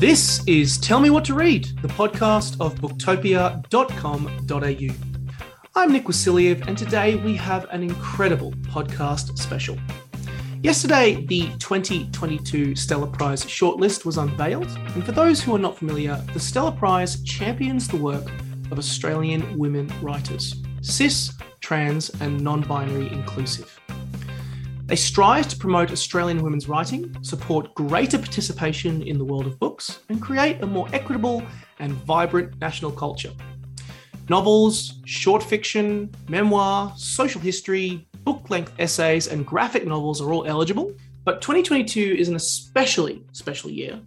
This is Tell Me What to Read, the podcast of booktopia.com.au. I'm Nick Vasiliev, and today we have an incredible podcast special. Yesterday, the 2022 Stella Prize shortlist was unveiled, and for those who are not familiar, the Stella Prize champions the work of Australian women writers, cis, trans, and non binary inclusive. They strive to promote Australian women's writing, support greater participation in the world of books, and create a more equitable and vibrant national culture. Novels, short fiction, memoir, social history, book length essays, and graphic novels are all eligible. But 2022 is an especially special year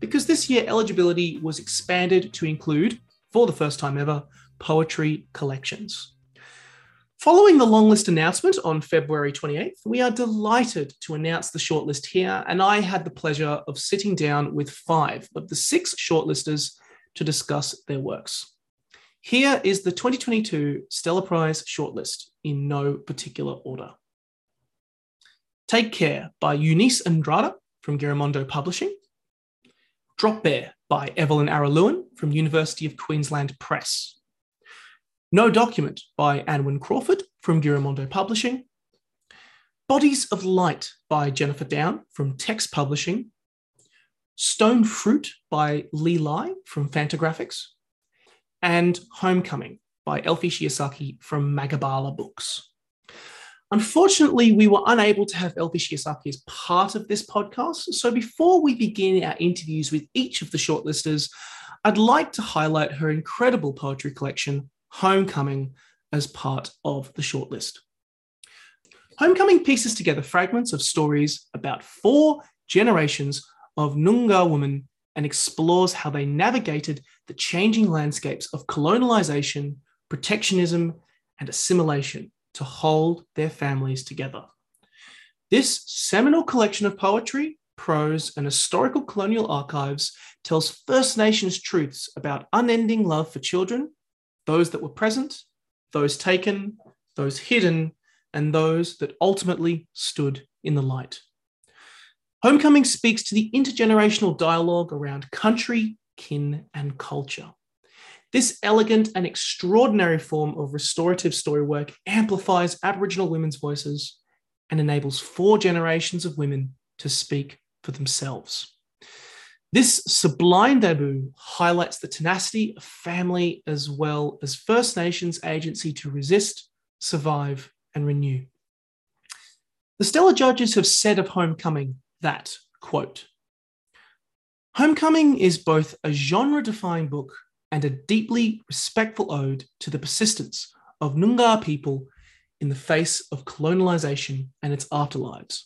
because this year eligibility was expanded to include, for the first time ever, poetry collections. Following the longlist announcement on February 28th, we are delighted to announce the shortlist here, and I had the pleasure of sitting down with five of the six shortlisters to discuss their works. Here is the 2022 Stella Prize shortlist in no particular order. Take Care by Eunice Andrada from Giramondo Publishing. Drop Bear by Evelyn Araluen from University of Queensland Press. No Document by Anwen Crawford from Giramondo Publishing. Bodies of Light by Jennifer Down from Text Publishing. Stone Fruit by Lee Lai from Fantagraphics. And Homecoming by Elfie Shiosaki from Magabala Books. Unfortunately, we were unable to have Elfie Shiosaki as part of this podcast. So before we begin our interviews with each of the shortlisters, I'd like to highlight her incredible poetry collection, Homecoming as part of the shortlist. Homecoming pieces together fragments of stories about four generations of Noongar women and explores how they navigated the changing landscapes of colonialization, protectionism, and assimilation to hold their families together. This seminal collection of poetry, prose, and historical colonial archives tells First Nations truths about unending love for children those that were present, those taken, those hidden, and those that ultimately stood in the light. Homecoming speaks to the intergenerational dialogue around country, kin, and culture. This elegant and extraordinary form of restorative story work amplifies Aboriginal women's voices and enables four generations of women to speak for themselves. This sublime debut highlights the tenacity of family as well as First Nations agency to resist, survive, and renew. The Stella judges have said of Homecoming that, quote, Homecoming is both a genre defying book and a deeply respectful ode to the persistence of Noongar people in the face of colonialization and its afterlives.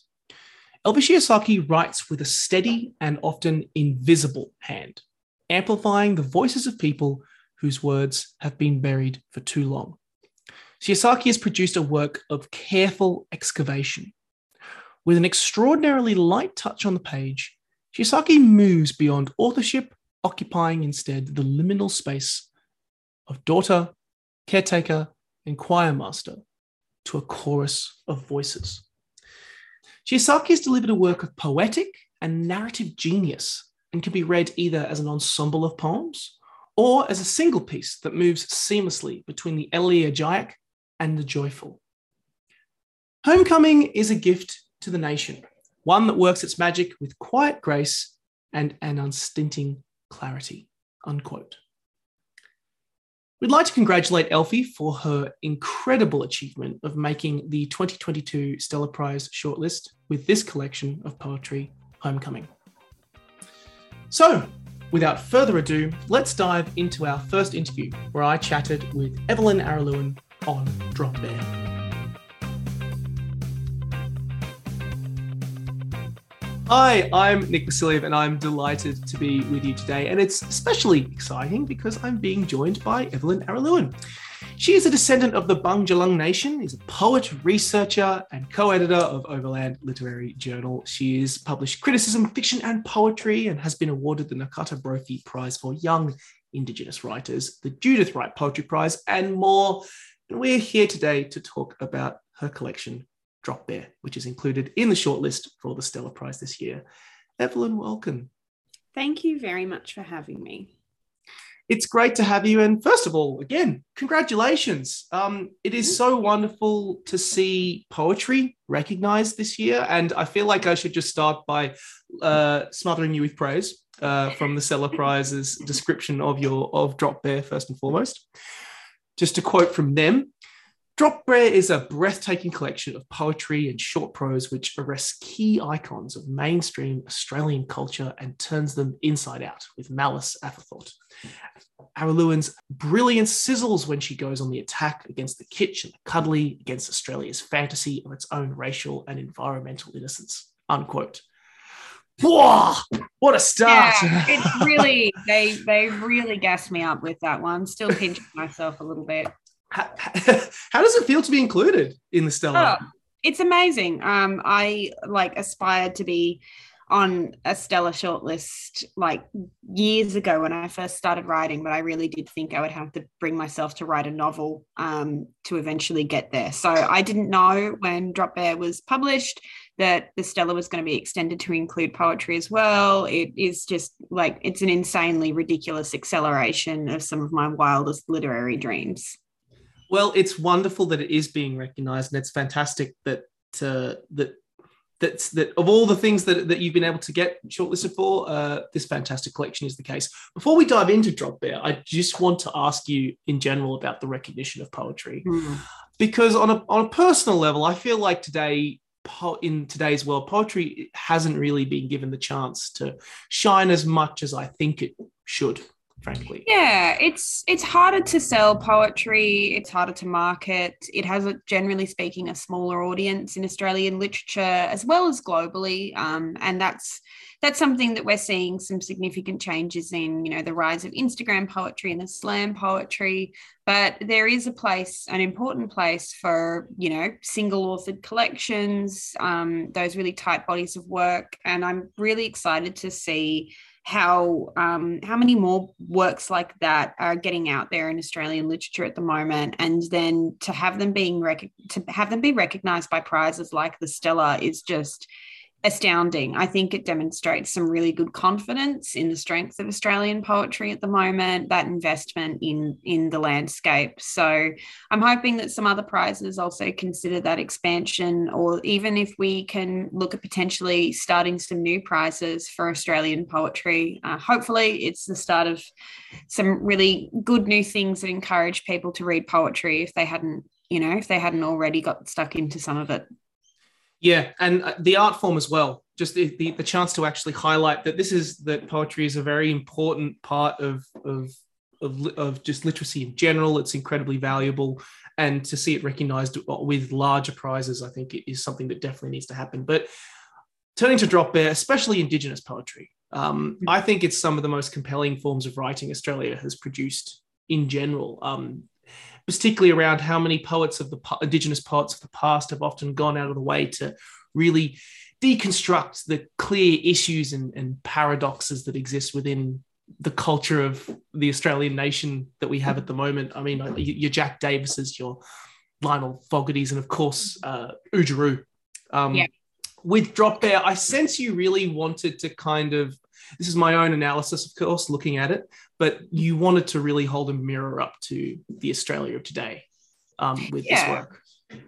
Elfie Shiosaki writes with a steady and often invisible hand, amplifying the voices of people whose words have been buried for too long. Shiosaki has produced a work of careful excavation. With an extraordinarily light touch on the page, Shiosaki moves beyond authorship, occupying instead the liminal space of daughter, caretaker, and choir master to a chorus of voices. Shiosaki has delivered a work of poetic and narrative genius and can be read either as an ensemble of poems or as a single piece that moves seamlessly between the elegiac and the joyful. Homecoming is a gift to the nation, one that works its magic with quiet grace and an unstinting clarity. Unquote. We'd like to congratulate Elfie for her incredible achievement of making the 2022 Stella Prize shortlist with this collection of poetry, Homecoming. So, without further ado, let's dive into our first interview where I chatted with Evelyn Araluen on Drop Bear. Hi, I'm Nick Vasiliev, and I'm delighted to be with you today. And it's especially exciting because I'm being joined by Evelyn Araluen. She is a descendant of the Bundjalung Nation, is a poet, researcher, and co-editor of Overland Literary Journal. She has published criticism, fiction, and poetry, and has been awarded the Nakata Brophy Prize for Young Indigenous Writers, the Judith Wright Poetry Prize, and more. And we're here today to talk about her collection, Drop Bear, which is included in the shortlist for the Stella Prize this year. Evelyn, welcome. Thank you very much for having me. It's great to have you. And first of all, again, congratulations. Um, it is so wonderful to see poetry recognized this year. And I feel like I should just start by uh, smothering you with praise uh, from the Stella Prize's description of your of Drop Bear, first and foremost. Just a quote from them Drop Bear is a breathtaking collection of poetry and short prose which arrests key icons of mainstream Australian culture and turns them inside out with malice aforethought. Araluen brilliance sizzles when she goes on the attack against the kitsch and the cuddly, against Australia's fantasy of its own racial and environmental innocence. Unquote. Whoa, what a start! Yeah, it's really they they really gassed me up with that one. Still pinching myself a little bit how, how, does it feel to be included in the Stella? Oh, it's amazing. Um, I like aspired to be on a Stella shortlist like years ago when I first started writing, but I really did think I would have to bring myself to write a novel um, to eventually get there. So I didn't know when Drop Bear was published that the Stella was going to be extended to include poetry as well. It is just like it's an insanely ridiculous acceleration of some of my wildest literary dreams. Well, it's wonderful that it is being recognised, and it's fantastic that uh, that that's that of all the things that, that you've been able to get shortlisted for, uh, this fantastic collection is the case. Before we dive into Drop Bear, I just want to ask you in general about the recognition of poetry, mm. because on a on a personal level, I feel like today in today's world, poetry hasn't really been given the chance to shine as much as I think it should frankly. Yeah it's it's harder to sell poetry it's harder to market. It has a generally speaking a smaller audience in australian literature as well as globally um, and that's that's something that we're seeing some significant changes in you know the rise of instagram poetry and the slam poetry. But there is a place an important place for you know single authored collections um, those really tight bodies of work and i'm really excited to see how um, how many more works like that are getting out there in Australian literature at the moment, and then to have them being rec- to have them be recognised by prizes like the Stella is just astounding. I think it demonstrates some really good confidence in the strength of Australian poetry at the moment, that investment in in the landscape. So I'm hoping that some other prizes also consider that expansion, or even if we can look at potentially starting some new prizes for Australian poetry. Uh, hopefully, it's the start of some really good new things that encourage people to read poetry if they hadn't, you know, if they hadn't already got stuck into some of it. Yeah, and uh, the art form as well. Just the, the, the, chance to actually highlight that this is that poetry is a very important part of, of of of just literacy in general. It's incredibly valuable, and to see it recognised with larger prizes, I think it is something that definitely needs to happen. But turning to Drop Bear, especially Indigenous poetry, um, mm-hmm. I think it's some of the most compelling forms of writing Australia has produced in general. Um, particularly around how many poets of the indigenous poets of the past have often gone out of the way to really deconstruct the clear issues and, and paradoxes that exist within the culture of the Australian nation that we have at the moment. I mean, your Jack Davises, your Lionel Fogarty's, and of course, uh, Oodgeroo. Um, yeah. With Drop Bear, I sense you really wanted to kind of this is my own analysis, of course, looking at it, but you wanted to really hold a mirror up to the Australia of today um, with yeah. this work.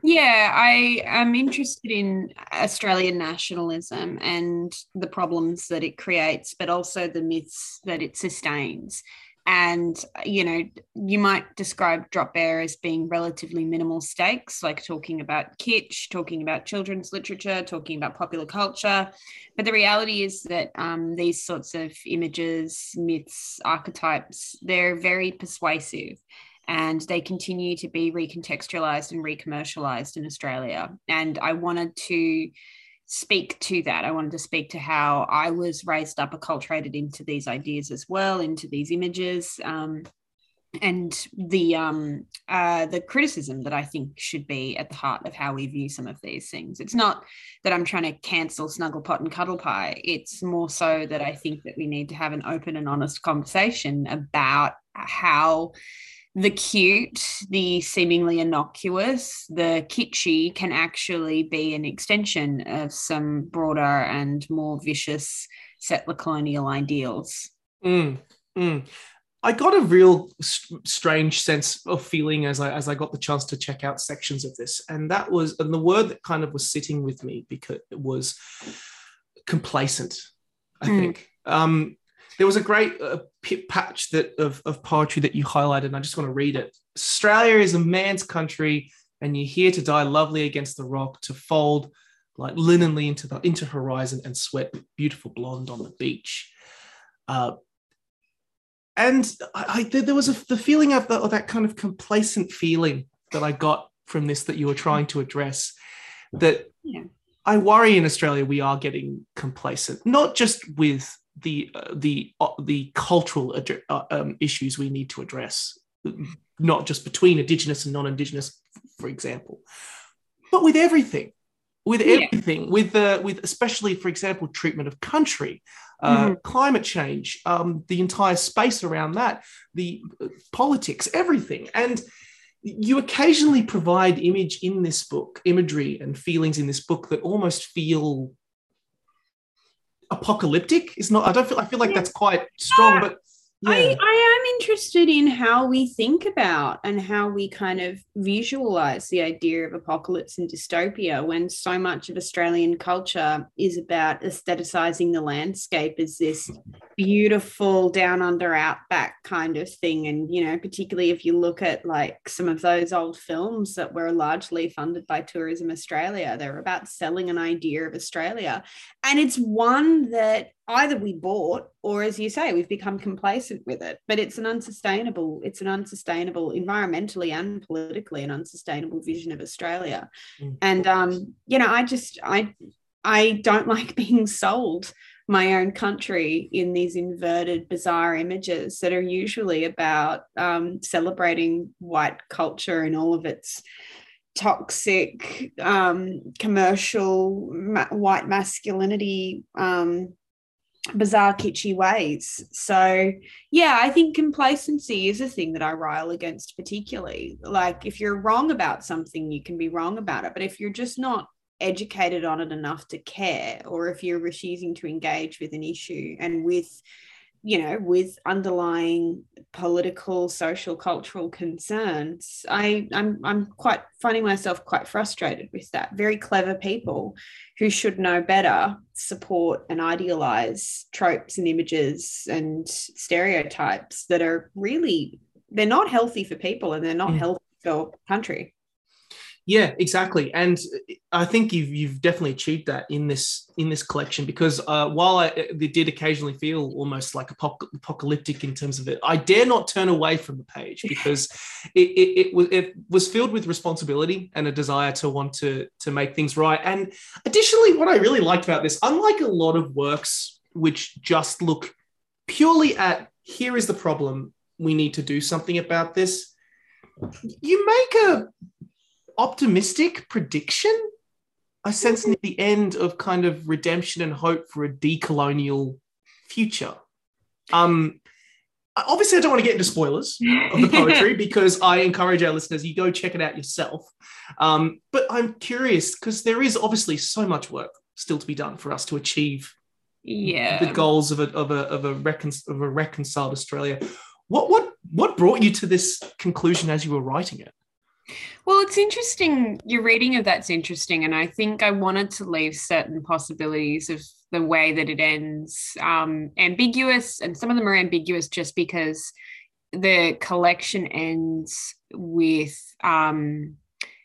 Yeah, I am interested in Australian nationalism and the problems that it creates, but also the myths that it sustains and you know you might describe drop bear as being relatively minimal stakes like talking about kitsch talking about children's literature talking about popular culture. But the reality is that um, these sorts of images myths archetypes they're very persuasive and they continue to be recontextualized and recommercialized in australia. And i wanted to speak to that. I wanted to speak to how I was raised up, acculturated into these ideas as well, into these images, um, and the um, uh, the criticism that I think should be at the heart of how we view some of these things. It's not that I'm trying to cancel Snugglepot and Cuddlepie. It's more so that I think that we need to have an open and honest conversation about how the cute, the seemingly innocuous, the kitschy can actually be an extension of some broader and more vicious settler colonial ideals. Mm, mm. I got a real st- strange sense of feeling as I as I got the chance to check out sections of this, and that was and the word that kind of was sitting with me because it was complacent. I mm. think um, there was a great uh, patch that of, of poetry that you highlighted, and I just want to read it. Australia is a man's country, and you're here to die lovely against the rock, to fold like linenly into the into horizon and sweat beautiful blonde on the beach. Uh, and I, I, there was a, the feeling of, the, of that kind of complacent feeling that I got from this that you were trying to address. That yeah. I worry in Australia we are getting complacent, not just with the uh, the uh, the cultural ad- uh, um, issues we need to address, not just between Indigenous and non-Indigenous, for example, but with everything with everything, yeah. with the with especially, for example, treatment of country, uh, mm-hmm. climate change, um, the entire space around that, the uh, politics, everything, and you occasionally provide image in this book, imagery and feelings in this book that almost feel apocalyptic. It's not. I don't feel. I feel like that's quite strong, but yeah. I, I am interested in how we think about and how we kind of visualize the idea of apocalypse and dystopia when so much of Australian culture is about aestheticizing the landscape as this beautiful down under outback kind of thing. And, you know, particularly if you look at like some of those old films that were largely funded by Tourism Australia, they're about selling an idea of Australia. And it's one that either we bought or as you say we've become complacent with it but it's an unsustainable it's an unsustainable environmentally and politically an unsustainable vision of australia mm. and um you know i just i i don't like being sold my own country in these inverted bizarre images that are usually about um, celebrating white culture and all of its toxic um, commercial ma- white masculinity um, bizarre, kitschy ways. So, yeah, I think complacency is a thing that I rile against, particularly. Like, if you're wrong about something, you can be wrong about it. But if you're just not educated on it enough to care, or if you're refusing to engage with an issue and with you know, with underlying political, social, cultural concerns, I, I'm I'm quite finding myself quite frustrated with that. Very clever people who should know better support and idealize tropes and images and stereotypes that are really they're not healthy for people and they're not healthy for country. Yeah, exactly, and I think you've you've definitely achieved that in this in this collection because uh, while I, it did occasionally feel almost like apocalyptic in terms of it, I dare not turn away from the page because it, it, it, was it was filled with responsibility and a desire to want to to make things right. And additionally, what I really liked about this, unlike a lot of works which just look purely at here is the problem, we need to do something about this. You make a optimistic prediction. I sense near the end of kind of redemption and hope for a decolonial future. Um, obviously, I don't want to get into spoilers of the poetry because I encourage our listeners you go check it out yourself. Um, but I'm curious because there is obviously so much work still to be done for us to achieve yeah the goals of a of a of a, recon, of a reconciled Australia. What what what brought you to this conclusion as you were writing it? Well, it's interesting. Your reading of that's interesting. And I think I wanted to leave certain possibilities of the way that it ends um, ambiguous. And some of them are ambiguous just because the collection ends with um,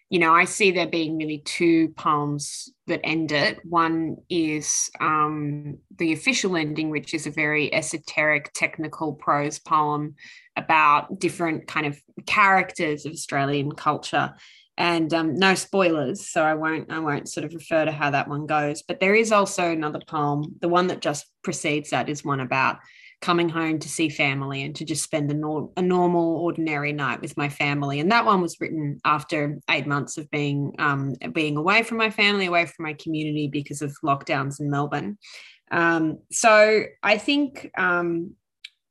you know, I see there being really two poems that end it. One is um, the official ending, which is a very esoteric, technical prose poem about different kind of characters of Australian culture. And um, no spoilers, so I won't I won't sort of refer to how that one goes. But there is also another poem. The one that just precedes that is one about coming home to see family and to just spend a, nor- a normal, ordinary night with my family. And that one was written after eight months of being um, being away from my family, away from my community because of lockdowns in Melbourne. Um, so I think um,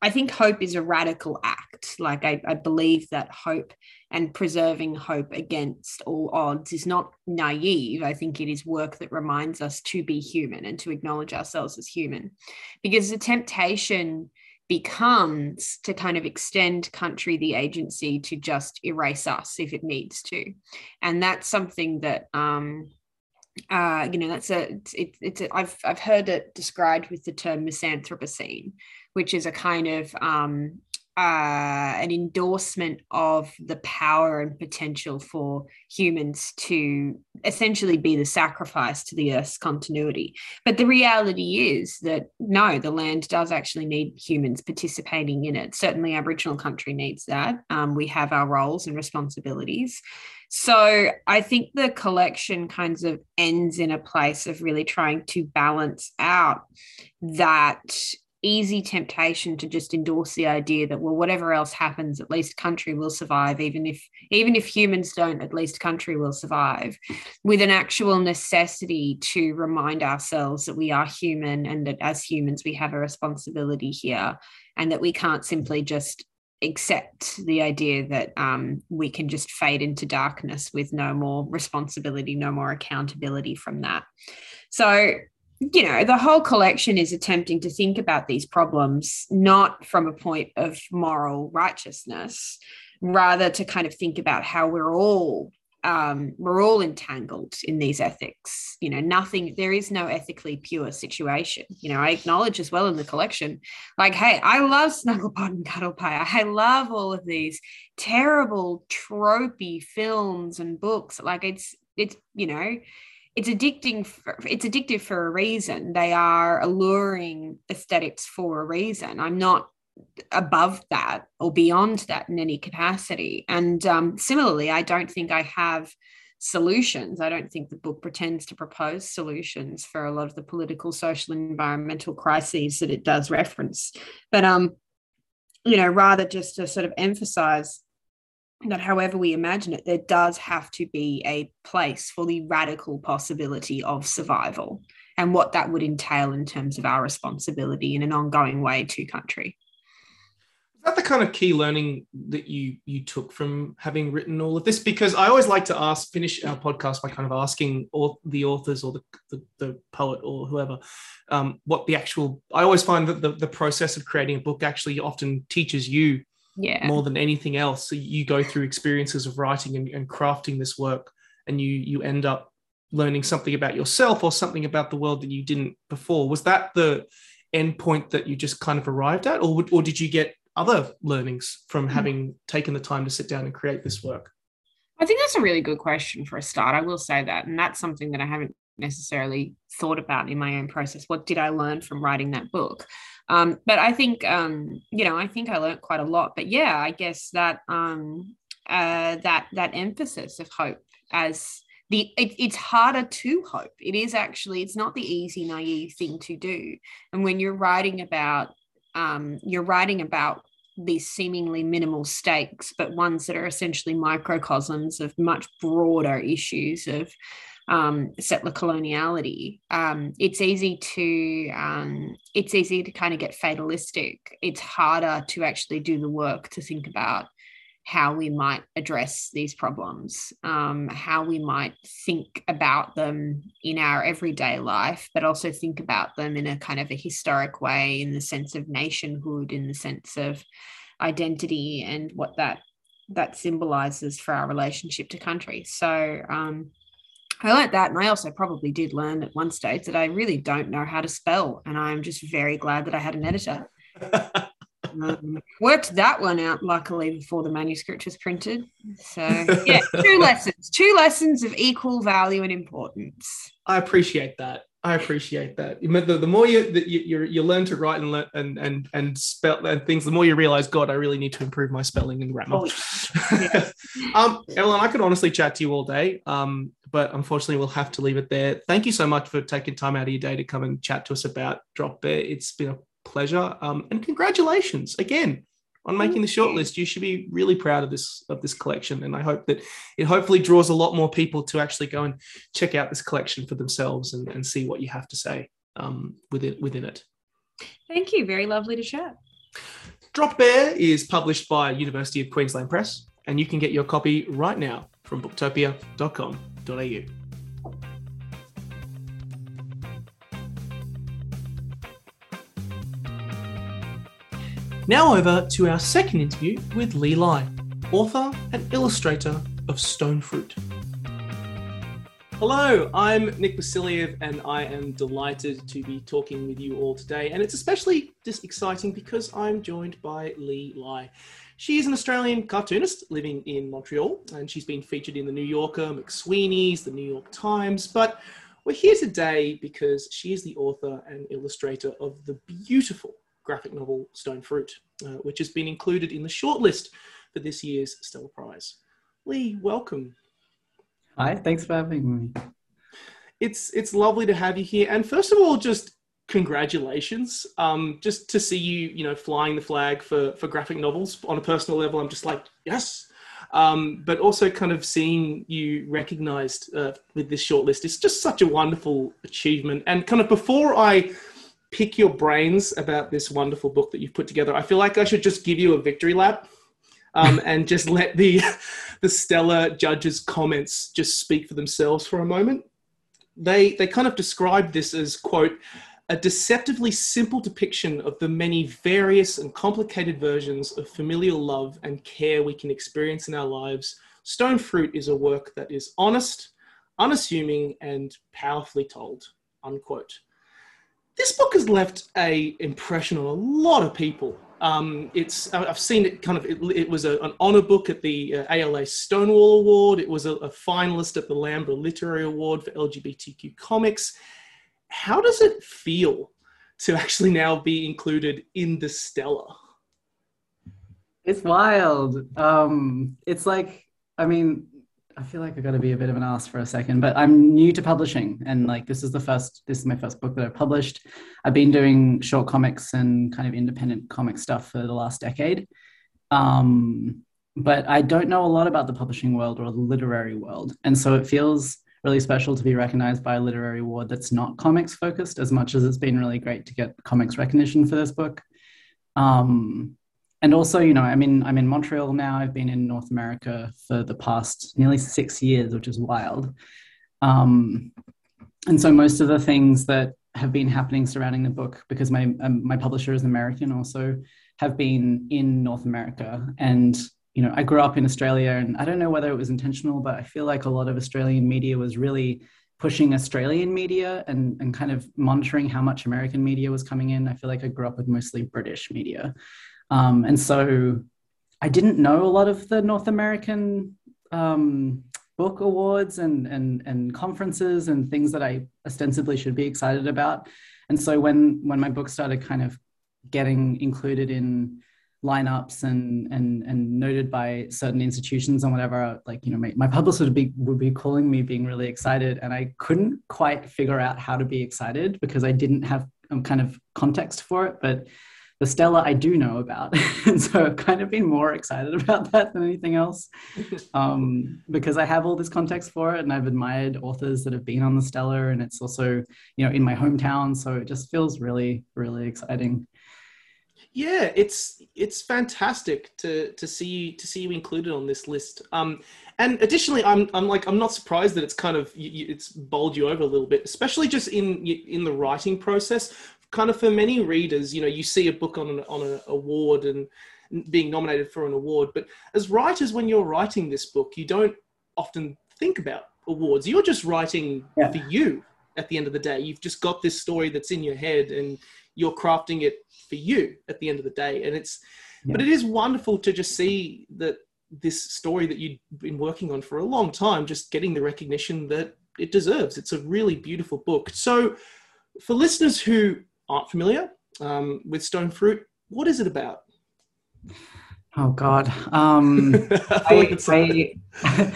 I think hope is a radical act. Like I, I believe that hope and preserving hope against all odds is not naive. I think it is work that reminds us to be human and to acknowledge ourselves as human. Because the temptation becomes to kind of extend country the agency to just erase us if it needs to. And that's something that um, uh, you know, that's a it, it's a, I've I've heard it described with the term misanthropocene, which is a kind of um, uh, an endorsement of the power and potential for humans to essentially be the sacrifice to the Earth's continuity. But the reality is that no, the land does actually need humans participating in it. Certainly, Aboriginal country needs that. Um, we have our roles and responsibilities. So I think the collection kinds of ends in a place of really trying to balance out that easy temptation to just endorse the idea that well whatever else happens at least country will survive even if even if humans don't at least country will survive with an actual necessity to remind ourselves that we are human and that as humans we have a responsibility here and that we can't simply just accept the idea that um, we can just fade into darkness with no more responsibility, no more accountability from that. So, you know, the whole collection is attempting to think about these problems not from a point of moral righteousness, rather to kind of think about how we're all um, we're all entangled in these ethics. You know, nothing, there is no ethically pure situation. You know, I acknowledge as well in the collection, like, hey, I love Snugglepot and Cuddlepie. I love all of these terrible, tropey films and books. Like, it's, it's, you know, it's addicting for, it's addictive for a reason they are alluring aesthetics for a reason i'm not above that or beyond that in any capacity. And um, similarly, I don't think I have solutions. I don't think the book pretends to propose solutions for a lot of the political, social, and environmental crises that it does reference. But um, you know, rather just to sort of emphasize that however we imagine it, there does have to be a place for the radical possibility of survival and what that would entail in terms of our responsibility in an ongoing way to country Is that the kind of key learning that you you took from having written all of this? Because I always like to ask, finish our podcast by kind of asking all the authors or the, the, the poet or whoever um, what the actual. I always find that the, the process of creating a book actually often teaches you yeah. more than anything else. So you go through experiences of writing and, and crafting this work, and you you end up learning something about yourself or something about the world that you didn't before. Was that the end point that you just kind of arrived at, or or did you get other learnings from hmm. having taken the time to sit down and create this work? I think that's a really good question for a start. I will say that. And that's something that I haven't necessarily thought about in my own process. What did I learn from writing that book? Um, but I think, um, you know, I think I learned quite a lot. But yeah, I guess that um, uh, that that emphasis of hope as the it, it's harder to hope. It is actually it's not the easy naive thing to do. And when you're writing about um, you're writing about these seemingly minimal stakes, but ones that are essentially microcosms of much broader issues of um, settler coloniality. Um, it's easy to um, it's easy to kind of get fatalistic. It's harder to actually do the work to think about how we might address these problems, um, how we might think about them in our everyday life, but also think about them in a kind of a historic way, in the sense of nationhood, in the sense of identity, and what that that symbolizes for our relationship to country. So um, I learned that, and I also probably did learn at one stage that I really don't know how to spell, and I'm just very glad that I had an editor. um, worked that one out luckily before the manuscript was printed. So yeah, two lessons, two lessons of equal value and importance. I appreciate that. I appreciate that. The, the more you, the, you you learn to write and learn and and and spell and things, the more you realize, God, I really need to improve my spelling and grammar. Oh, yeah. um, Evelyn, I could honestly chat to you all day, um, but unfortunately, we'll have to leave it there. Thank you so much for taking time out of your day to come and chat to us about Drop Bear. It's been a pleasure. Um, and congratulations again on making the shortlist. You should be really proud of this of this collection, and I hope that it hopefully draws a lot more people to actually go and check out this collection for themselves and, and see what you have to say um, within within it. Thank you. Very lovely to chat. Drop Bear is published by University of Queensland Press, and you can get your copy right now from booktopia.com.au. Now over to our second interview with Lee Lai, author and illustrator of Stone Fruit. Hello, I'm Nick Vasiliev, and I am delighted to be talking with you all today. And it's especially just exciting because I'm joined by Lee Lai. She is an Australian cartoonist living in Montreal, and she's been featured in the New Yorker, McSweeney's, the New York Times. But we're here today because she is the author and illustrator of the beautiful graphic novel Stone Fruit, uh, which has been included in the shortlist for this year's Stella Prize. Lee, welcome. Hi, thanks for having me. It's it's lovely to have you here. And first of all, just congratulations. Um, just to see you, you know, flying the flag for for graphic novels on a personal level, I'm just like, yes. Um, but also kind of seeing you recognized uh, with this shortlist is just such a wonderful achievement. And kind of before I pick your brains about this wonderful book that you've put together, I feel like I should just give you a victory lap um, and just let the the Stella judges' comments just speak for themselves for a moment. They they kind of described this as quote a deceptively simple depiction of the many various and complicated versions of familial love and care we can experience in our lives. Stone Fruit is a work that is honest, unassuming, and powerfully told. Unquote. This book has left a impression on a lot of people um, it's I've seen it kind of. It, it was a, an honor book at the uh, ALA Stonewall Award. It was a, a, finalist at the Lambda Literary Award for LGBTQ comics. How does it feel to actually now be included in the Stella? It's wild. Um, it's like I mean, I feel like I've got to be a bit of an ass for a second, but I'm new to publishing, and like this is the first, this is my first book that I've published. I've been doing short comics and kind of independent comic stuff for the last decade, um, but I don't know a lot about the publishing world or the literary world, and so it feels really special to be recognized by a literary award that's not comics focused, as much as it's been really great to get comics recognition for this book. Um, and also, you know, I'm in I'm in Montreal now. I've been in North America for the past nearly six years, which is wild. Um, and so most of the things that have been happening surrounding the book, because my um, my publisher is American, also have been in North America. And you know, I grew up in Australia, and I don't know whether it was intentional, but I feel like a lot of Australian media was really pushing Australian media and, and kind of monitoring how much American media was coming in. I feel like I grew up with mostly British media. Um, and so I didn't know a lot of the North American um, book awards and, and, and conferences and things that I ostensibly should be excited about. And so when, when my book started kind of getting included in lineups and, and, and noted by certain institutions and whatever, like, you know, my, my publisher would be, would be calling me being really excited. And I couldn't quite figure out how to be excited because I didn't have um, kind of context for it. But the Stella I do know about. and so I've kind of been more excited about that than anything else um, because I have all this context for it and I've admired authors that have been on the Stella and it's also, you know, in my hometown. So it just feels really, really exciting. Yeah, it's it's fantastic to to see you to see you included on this list. Um, and additionally, I'm I'm like I'm not surprised that it's kind of it's bowled you over a little bit, especially just in in the writing process kind of for many readers, you know, you see a book on an on an award and being nominated for an award, but as writers, when you're writing this book, you don't often think about awards. You're just writing yeah. for you. At the end of the day, you've just got this story that's in your head, and you're crafting it for you. At the end of the day, and it's, yeah. but it is wonderful to just see that this story that you've been working on for a long time, just getting the recognition that it deserves. It's a really beautiful book. So, for listeners who aren't familiar um, with Stone Fruit, what is it about? Oh God! Um, I, I,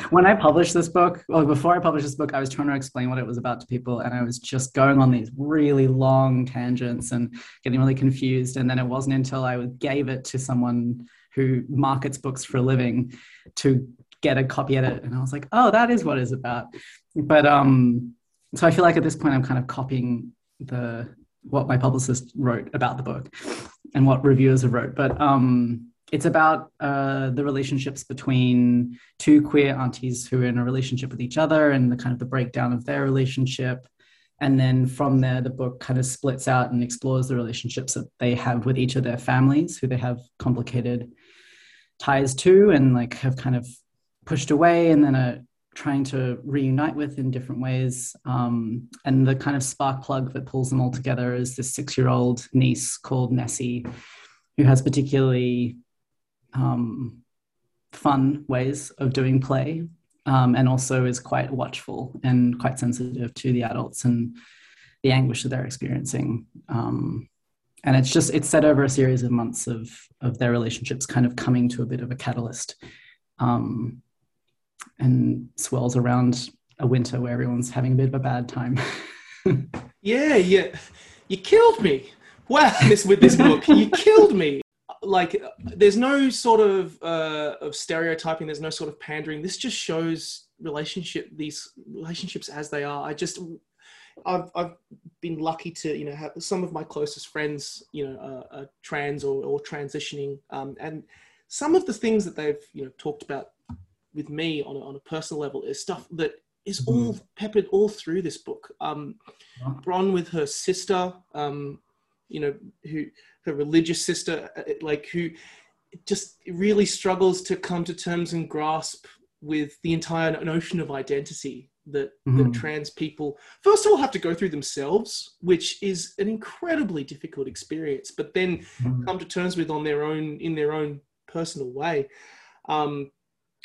when I published this book, well, before I published this book, I was trying to explain what it was about to people, and I was just going on these really long tangents and getting really confused. And then it wasn't until I gave it to someone who markets books for a living to get a copy edit, and I was like, "Oh, that is what it's about." But um, so I feel like at this point, I'm kind of copying the what my publicist wrote about the book and what reviewers have wrote. But um, it's about uh, the relationships between two queer aunties who are in a relationship with each other and the kind of the breakdown of their relationship. And then from there, the book kind of splits out and explores the relationships that they have with each of their families, who they have complicated ties to and like have kind of pushed away and then are trying to reunite with in different ways. Um, and the kind of spark plug that pulls them all together is this six year old niece called Nessie, who has particularly um, fun ways of doing play um, and also is quite watchful and quite sensitive to the adults and the anguish that they're experiencing. Um, and it's just it's set over a series of months of of their relationships kind of coming to a bit of a catalyst um, and swells around a winter where everyone's having a bit of a bad time. yeah, yeah, you killed me. This with this book, you killed me like there's no sort of uh, of stereotyping there's no sort of pandering this just shows relationship these relationships as they are i just I've, I've been lucky to you know have some of my closest friends you know are, are trans or, or transitioning um, and some of the things that they've you know talked about with me on a, on a personal level is stuff that is mm-hmm. all peppered all through this book um, Bron with her sister um, you know who her religious sister, uh, like who just really struggles to come to terms and grasp with the entire notion of identity that, mm-hmm. that trans people first of all have to go through themselves which is an incredibly difficult experience but then mm-hmm. come to terms with on their own in their own personal way um,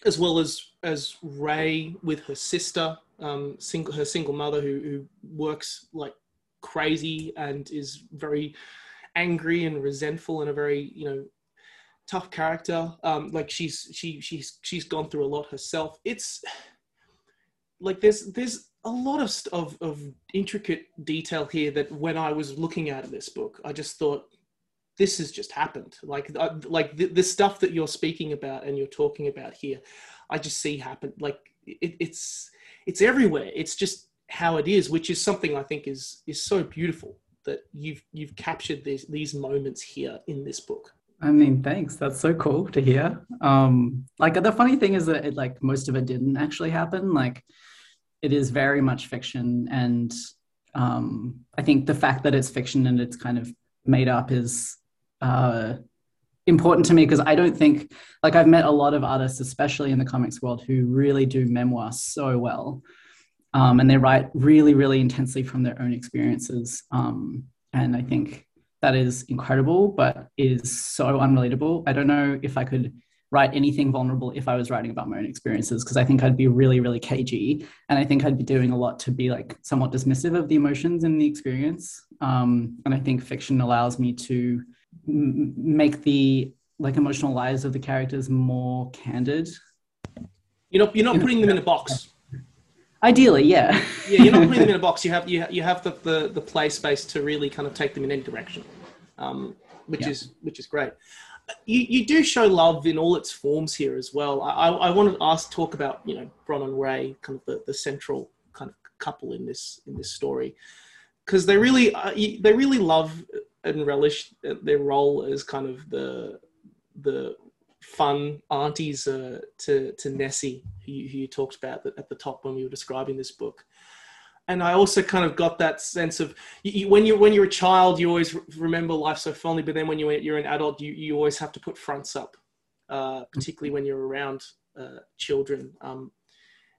as well as as ray with her sister um, single her single mother who, who works like crazy and is very angry and resentful and a very you know tough character. Um, like she's she she's she's gone through a lot herself. It's like there's there's a lot of of of intricate detail here that when I was looking at this book, I just thought this has just happened. Like uh, like the, the stuff that you're speaking about and you're talking about here, I just see happen. Like it, it's it's everywhere. It's just how it is, which is something I think is is so beautiful that you've you've captured these these moments here in this book. I mean, thanks. That's so cool to hear. Um, like the funny thing is that it, like most of it didn't actually happen. Like it is very much fiction, and um, I think the fact that it's fiction and it's kind of made up is uh, important to me because I don't think like I've met a lot of artists, especially in the comics world, who really do memoir so well um, and they write really, really intensely from their own experiences. Um, and I think that is incredible, but is so unrelatable. I don't know if I could write anything vulnerable if I was writing about my own experiences, because I think I'd be really, really cagey. And I think I'd be doing a lot to be like somewhat dismissive of the emotions in the experience. Um, and I think fiction allows me to m- make the like emotional lives of the characters more candid. You're not, you're not putting them in a box. Ideally, yeah. yeah, you're not putting them in a box. You have you, you have the, the, the play space to really kind of take them in any direction, um, which yeah. is which is great. You, you do show love in all its forms here as well. I, I wanted to ask talk about you know Bron and Ray, kind of the, the central kind of couple in this in this story, because they really uh, they really love and relish their role as kind of the the fun aunties uh, to to Nessie, who you, who you talked about at the top when we were describing this book. And I also kind of got that sense of you, when you when you're a child, you always remember life so fondly, but then when you you're an adult, you you always have to put fronts up, uh, particularly when you're around uh, children. Um,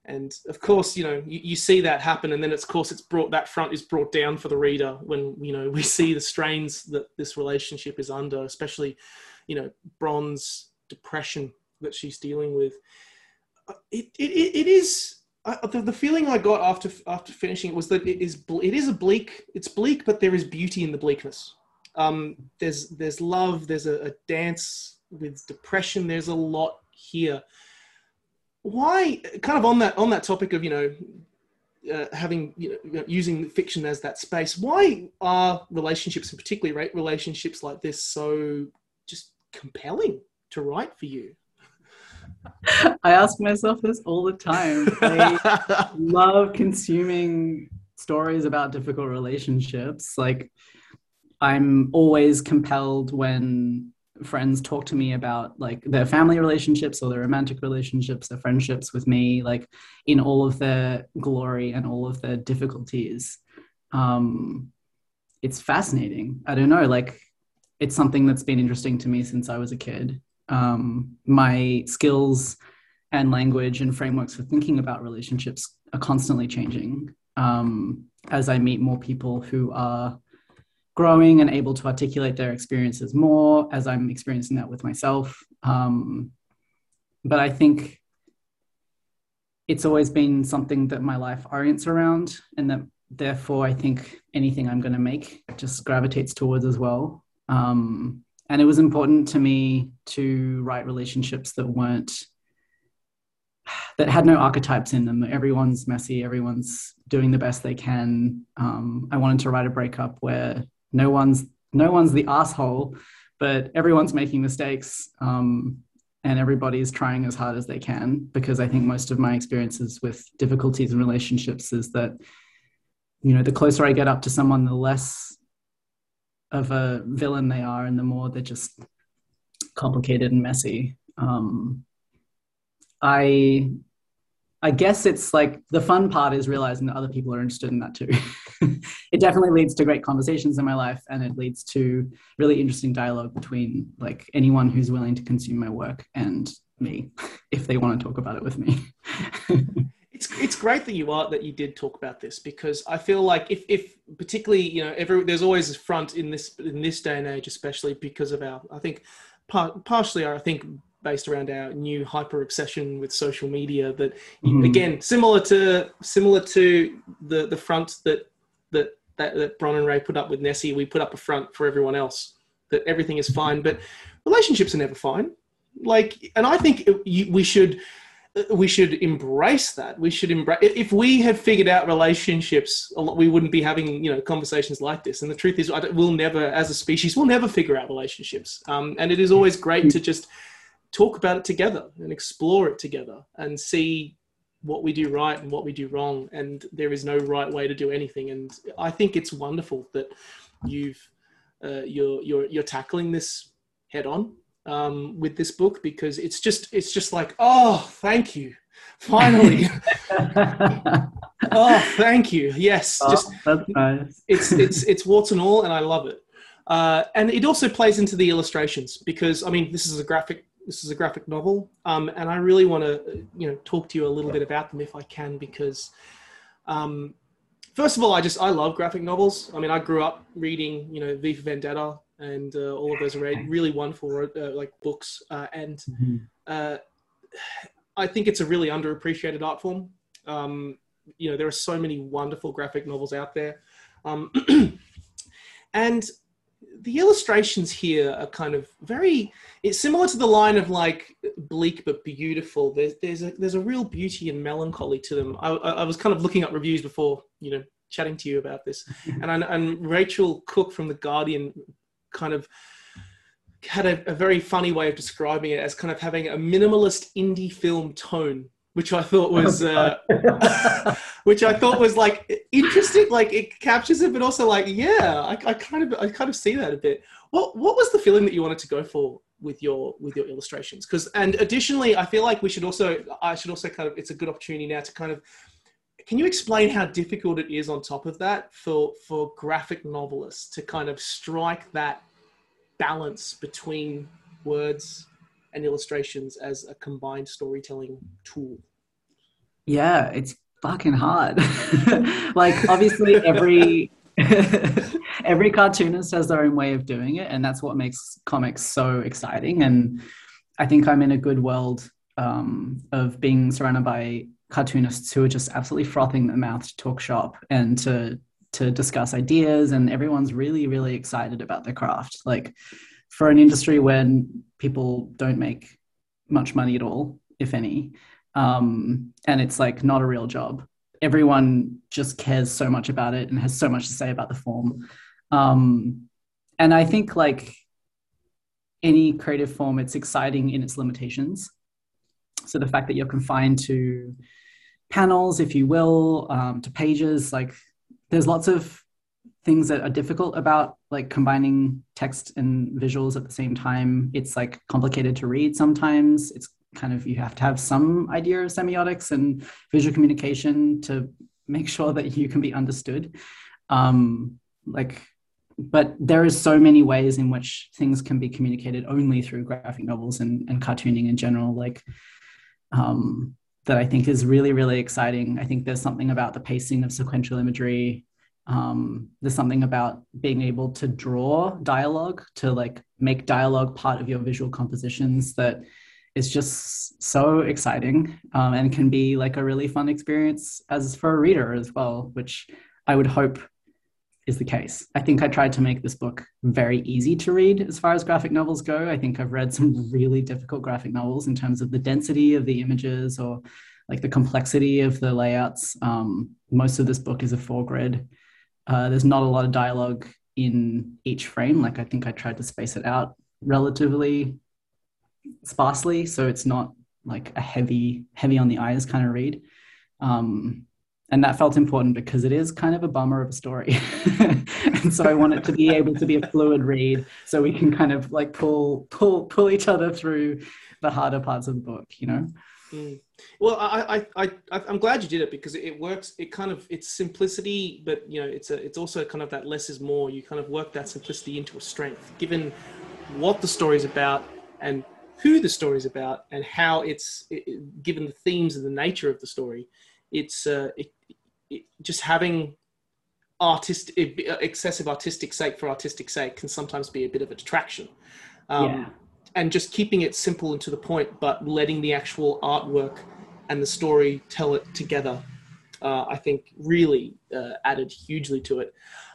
and of course, you know you, you see that happen, and then it's, of course it's brought that front is brought down for the reader when you know we see the strains that this relationship is under, especially you know Bron's depression that she's dealing with. Uh, it, it, it is uh, the, the feeling I got after after finishing it was that it is it is a bleak. It's bleak, but there is beauty in the bleakness. Um, there's there's love. There's a, a dance with depression. There's a lot here. Why, kind of on that on that topic of you know uh, having you know using fiction as that space why are relationships and particularly relationships like this so just compelling to write for you? I ask myself this all the time. I love consuming stories about difficult relationships. Like, I'm always compelled when friends talk to me about like their family relationships or their romantic relationships, their friendships with me, like in all of their glory and all of their difficulties. Um, it's fascinating. I don't know, like it's something that's been interesting to me since I was a kid. Um, my skills and language and frameworks for thinking about relationships are constantly changing um, as I meet more people who are growing and able to articulate their experiences more as I'm experiencing that with myself. Um, but I think it's always been something that my life orients around, and that therefore I think anything I'm going to make just gravitates towards as well. Um, and it was important to me to write relationships that weren't that had no archetypes in them. Everyone's messy. Everyone's doing the best they can. Um, I wanted to write a breakup where no one's no one's the asshole, but everyone's making mistakes. Um, and everybody's trying as hard as they can because I think most of my experiences with difficulties in relationships is that, you know, the closer I get up to someone, the less of a villain they are, and the more they're just complicated and messy. Um, I I guess it's like the fun part is realizing that other people are interested in that too. it definitely leads to great conversations in my life and it leads to really interesting dialogue between like anyone who's willing to consume my work and me if they want to talk about it with me. it's it's great that you are that you did talk about this because I feel like if if particularly you know every there's always a front in this in this day and age especially because of our I think part, partially I think based around our new hyper obsession with social media that mm. again similar to similar to the the front that that that, that Bron and Ray put up with Nessie we put up a front for everyone else that everything is fine but relationships are never fine like and I think we should we should embrace that. We should embrace. If we had figured out relationships, we wouldn't be having you know conversations like this. And the truth is, we'll never, as a species, we'll never figure out relationships. Um, and it is always great to just talk about it together and explore it together and see what we do right and what we do wrong. And there is no right way to do anything. And i think it's wonderful that you've uh, you're you're you're tackling this head on um, with this book because it's just it's just like oh thank you. Finally. Oh thank you. Yes oh, just nice. it's it's it's warts and all and i love it. Uh, and it also plays into the illustrations because i mean this is a graphic this is a graphic novel, um, and I really want to, you know, talk to you a little bit about them if I can, because um, first of all, I just I love graphic novels. I mean, I grew up reading, you know, V for Vendetta and uh, all of those are really wonderful uh, like books, uh, and mm-hmm. Uh, I think it's a really underappreciated art form. Um, you know, there are so many wonderful graphic novels out there, um, and the illustrations here are kind of very it's similar to the line of like bleak but beautiful. There's there's a there's a real beauty and melancholy to them. I, I was kind of looking up reviews before you know chatting to you about this. And I, and Rachel Cooke from the guardian kind of had a, a very funny way of describing it as kind of having a minimalist indie film tone which I thought oh, was, uh, which I thought was like interesting. Like it captures it, but also like, yeah, I, I, kind of, I kind of see that a bit. What, what was the feeling that you wanted to go for with your, with your illustrations? Because, and additionally, I feel like we should also, I should also kind of, it's a good opportunity now to kind of, can you explain how difficult it is on top of that for, for graphic novelists to kind of strike that balance between words and illustrations as a combined storytelling tool? Yeah, it's fucking hard. like obviously every every cartoonist has their own way of doing it and that's what makes comics so exciting and I think I'm in a good world um, of being surrounded by cartoonists who are just absolutely frothing their mouth to talk shop and to to discuss ideas and everyone's really really excited about their craft like for an industry when people don't make much money at all, if any, um, and it's like not a real job. Everyone just cares so much about it and has so much to say about the form. Um, and I think like any creative form, it's exciting in its limitations. So the fact that you're confined to panels, if you will, um, to pages, like there's lots of things that are difficult about like combining text and visuals at the same time. It's like complicated to read sometimes. It's kind of you have to have some idea of semiotics and visual communication to make sure that you can be understood. Um, like, but there is so many ways in which things can be communicated only through graphic novels and, and cartooning in general. Like, um, that I think is really, really exciting. I think there's something about the pacing of sequential imagery. Um, there's something about being able to draw dialogue to like make dialogue part of your visual compositions that is just so exciting um, and can be like a really fun experience as for a reader as well, which I would hope is the case. I think I tried to make this book very easy to read as far as graphic novels go. I think I've read some really difficult graphic novels in terms of the density of the images or like the complexity of the layouts. Um, most of this book is a four grid. Uh, there's not a lot of dialogue in each frame. Like I think I tried to space it out relatively sparsely, so it's not like a heavy, heavy on the eyes kind of read. Um, and that felt important because it is kind of a bummer of a story and so i want it to be able to be a fluid read so we can kind of like pull pull pull each other through the harder parts of the book you know mm. Well I, I i i'm glad you did it because it works it kind of it's simplicity but you know it's a it's also kind of that less is more you kind of work that simplicity into a strength given what the story is about and who the story is about and how it's it, given the themes and the nature of the story it's uh, it, it, just having artist excessive artistic sake for artistic sake can sometimes be a bit of a detraction. Um, yeah. And just keeping it simple and to the point, but letting the actual artwork and the story tell it together, uh, I think really uh, added hugely to it.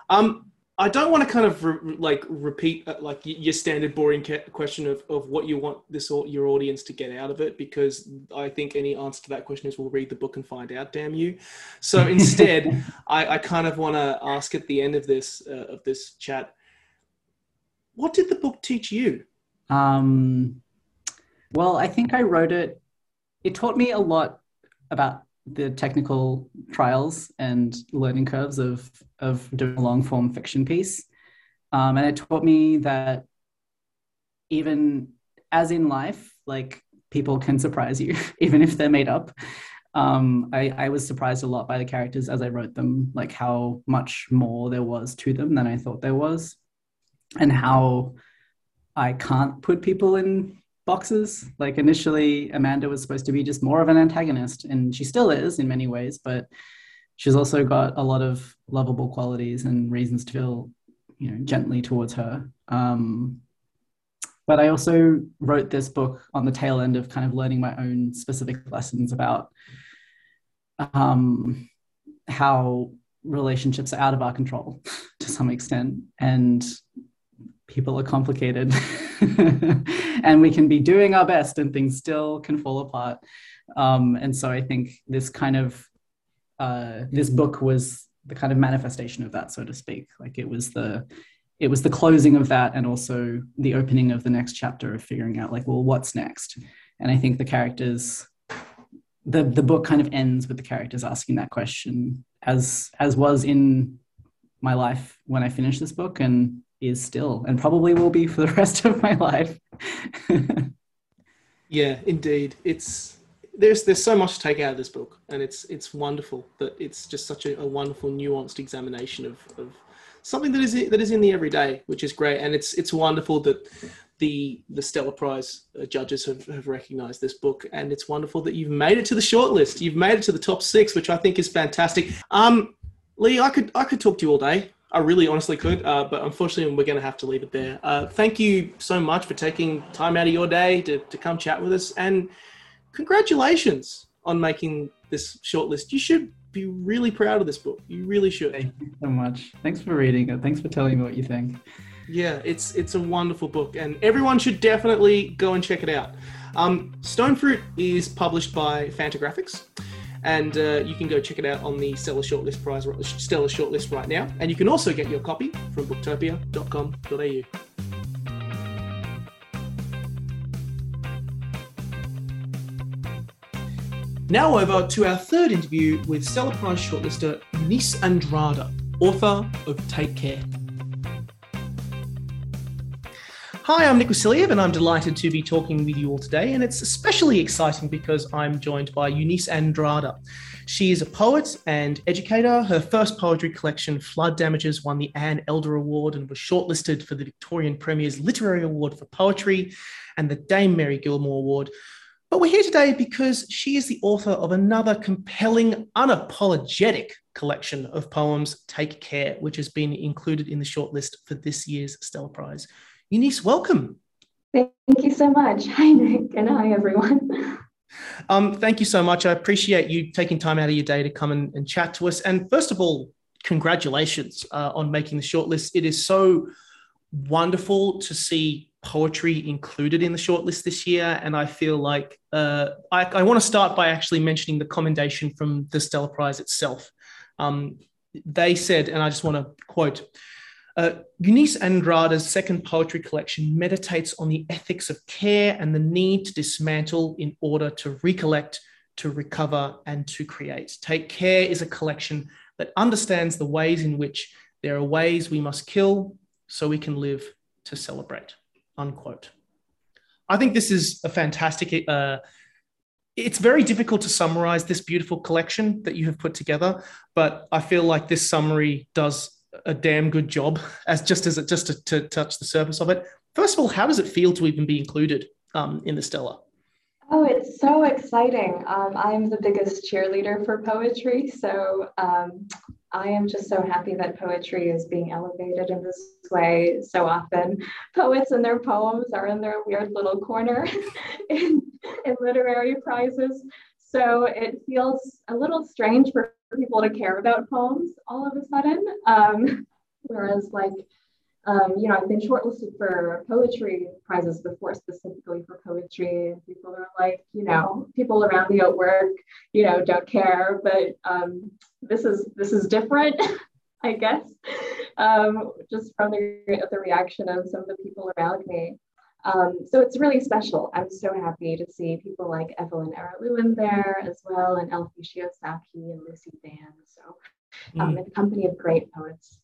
Um, I don't want to kind of re- like repeat uh, like your standard boring ca- question of, of what you want this or your audience to get out of it because I think any answer to that question is we'll read the book and find out. Damn you! So instead, I, I, kind of want to ask at the end of this uh, of this chat, what did the book teach you? Um, well, I think I wrote it. It taught me a lot about the technical trials and learning curves of of doing a long form fiction piece, um, and it taught me that even as in life, like people can surprise you, even if they're made up. Um, I, I was surprised a lot by the characters as I wrote them, like how much more there was to them than I thought there was, and how I can't put people in boxes. Like initially, Amanda was supposed to be just more of an antagonist, and she still is in many ways, but she's also got a lot of lovable qualities and reasons to feel, you know, gently towards her. Um, but I also wrote this book on the tail end of kind of learning my own specific lessons about um, how relationships are out of our control to some extent, and people are complicated. And we can be doing our best and things still can fall apart. Um, and so i think this kind of uh, this book was the kind of manifestation of that so to speak. Like it was the it was the closing of that and also the opening of the next chapter of figuring out like well what's next? And i think the characters the the book kind of ends with the characters asking that question as as was in my life when i finished this book. And is still and probably will be for the rest of my life. yeah, indeed. It's there's there's so much to take out of this book and it's it's wonderful that it's just such a, a wonderful nuanced examination of, of something that is that is in the everyday, which is great. And it's it's wonderful that the the Stella Prize uh, judges have, have recognized this book, and it's wonderful that you've made it to the shortlist. You've made it to the top six, which I think is fantastic. Um, Lee, I could I could talk to you all day. I really honestly could, uh, but unfortunately, we're going to have to leave it there. Uh, thank you so much for taking time out of your day to, to come chat with us, and congratulations on making this shortlist. You should be really proud of this book. You really should. Thank you so much. Thanks for reading it. Thanks for telling me what you think. Yeah, it's it's a wonderful book, and everyone should definitely go and check it out. Um, Stone Fruit is published by Fantagraphics and uh, you can go check it out on the Stella Shortlist Prize Stella Shortlist right now. And you can also get your copy from booktopia.com.au. Now over to our third interview with Stella Prize shortlister Eunice Andrada, author of Take Care. Hi, I'm Nick Vasiliev, and I'm delighted to be talking with you all today. And it's especially exciting because I'm joined by Eunice Andrada. She is a poet and educator. Her first poetry collection, Flood Damages, won the Anne Elder Award and was shortlisted for the Victorian Premier's Literary Award for Poetry and the Dame Mary Gilmore Award. But we're here today because she is the author of another compelling, unapologetic collection of poems, Take Care, which has been included in the shortlist for this year's Stella Prize. Eunice, welcome. Thank you so much. Hi, Nick, and hi, everyone. Um, thank you so much. I appreciate you taking time out of your day to come and, and chat to us. And first of all, congratulations uh, on making the shortlist. It is so wonderful to see poetry included in the shortlist this year. And I feel like uh, I, I want to start by actually mentioning the commendation from the Stella Prize itself. Um, they said, and I just want to quote, uh, Eunice Andrada's second poetry collection meditates on the ethics of care and the need to dismantle in order to recollect, to recover, and to create. Take Care is a collection that understands the ways in which there are ways we must kill so we can live to celebrate. Unquote. I think this is a fantastic. Uh, it's very difficult to summarize this beautiful collection that you have put together, but I feel like this summary does a damn good job as just as it just to, to, touch the surface of it. First of all, how does it feel to even be included um, in the Stella? Oh, it's so exciting. Um, I'm the biggest cheerleader for poetry. So um, I am just so happy that poetry is being elevated in this way so often. Poets and their poems are in their weird little corner in, in literary prizes. So it feels a little strange for people to care about poems all of a sudden. Um, whereas, like, um, you know, I've been shortlisted for poetry prizes before, specifically for poetry. And people are like, you know, people around me at work, you know, don't care. But um, this is this is different, I guess, um, just from the the reaction of some of the people around me. Um, so it's really special. I'm so happy to see people like Evelyn Araluen there as well, and Elfie Shiosaki and Lucy Van. So um, mm. in the company of great poets.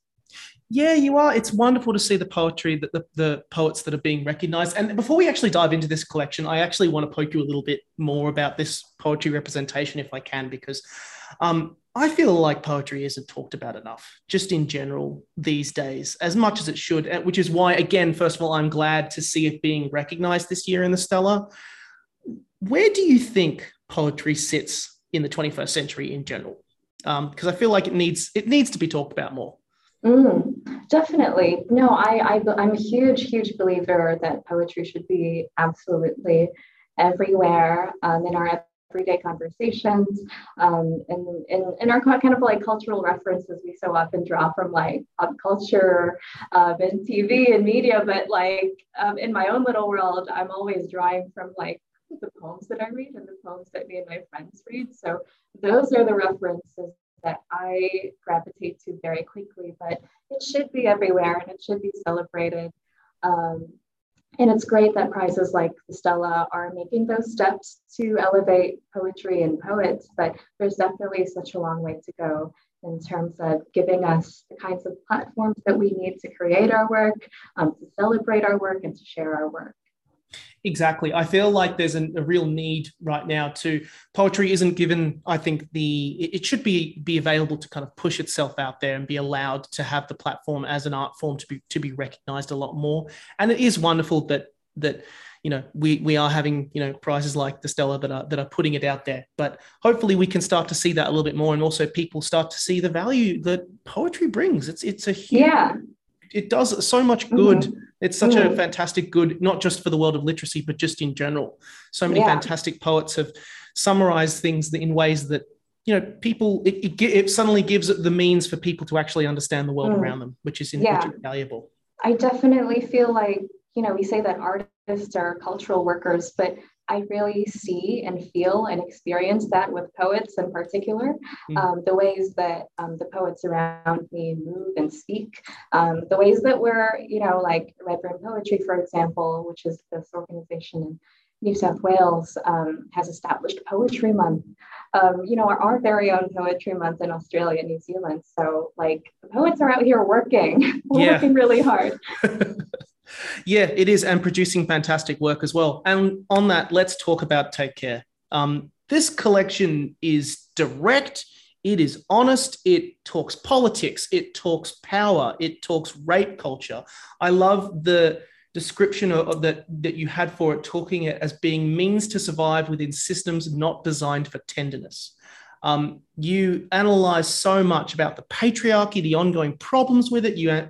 Yeah, you are. It's wonderful to see the poetry that the, the poets that are being recognized. And before we actually dive into this collection, I actually want to poke you a little bit more about this poetry representation, if I can, because um, I feel like poetry isn't talked about enough, just in general these days, as much as it should, which is why, again, first of all, I'm glad to see it being recognized this year in the Stella. Where do you think poetry sits in the 21st century in general? Because um, I feel like it needs it needs to be talked about more. Mm, definitely. No, I, I I'm a huge, huge believer that poetry should be absolutely everywhere um, in our everyday conversations um, and, and, and our kind of like cultural references we so often draw from like pop culture um, and tv and media but like um, in my own little world i'm always drawing from like the poems that i read and the poems that me and my friends read. So those are the references that i gravitate to very quickly but it should be everywhere and it should be celebrated um, and it's great that prizes like Stella are making those steps to elevate poetry and poets, but there's definitely such a long way to go in terms of giving us the kinds of platforms that we need to create our work, um, to celebrate our work, and to share our work. Exactly. I feel like there's a, a, real need right now to poetry isn't given, I think the it should be be available to kind of push itself out there and be allowed to have the platform as an art form to be to be recognized a lot more. And it is wonderful that that you know we we are having you know prizes like the Stella that are that are putting it out there. But hopefully we can start to see that a little bit more and also people start to see the value that poetry brings. It's it's a huge yeah. It does so much good. Mm-hmm it's such mm. a fantastic good, not just for the world of literacy, but just in general. So many yeah. fantastic poets have summarized things in ways that you know people it, it, it, suddenly gives the means for people to actually understand the world mm. around them which is, in, yeah. which is valuable i definitely feel like you know we say that artists are cultural workers but I really see and feel and experience that with poets in particular. Mm. Um, the ways that um, the poets around me move and speak, um, the ways that we're, you know, like Red Room Poetry, for example, which is this organization in New South Wales, um, has established Poetry Month. Um, you know, our, our, very own Poetry Month in Australia New Zealand. So, like, the poets are out here working, yeah. working really hard. Yeah, it is, and producing fantastic work as well. And on that, let's talk about Take Care. Um, this collection is direct, it is honest, it talks politics, it talks power, it talks rape culture. I love the description of, of that that you had for it, talking it as being means to survive within systems not designed for tenderness. Um, you analyze so much about the patriarchy, the ongoing problems with it. You,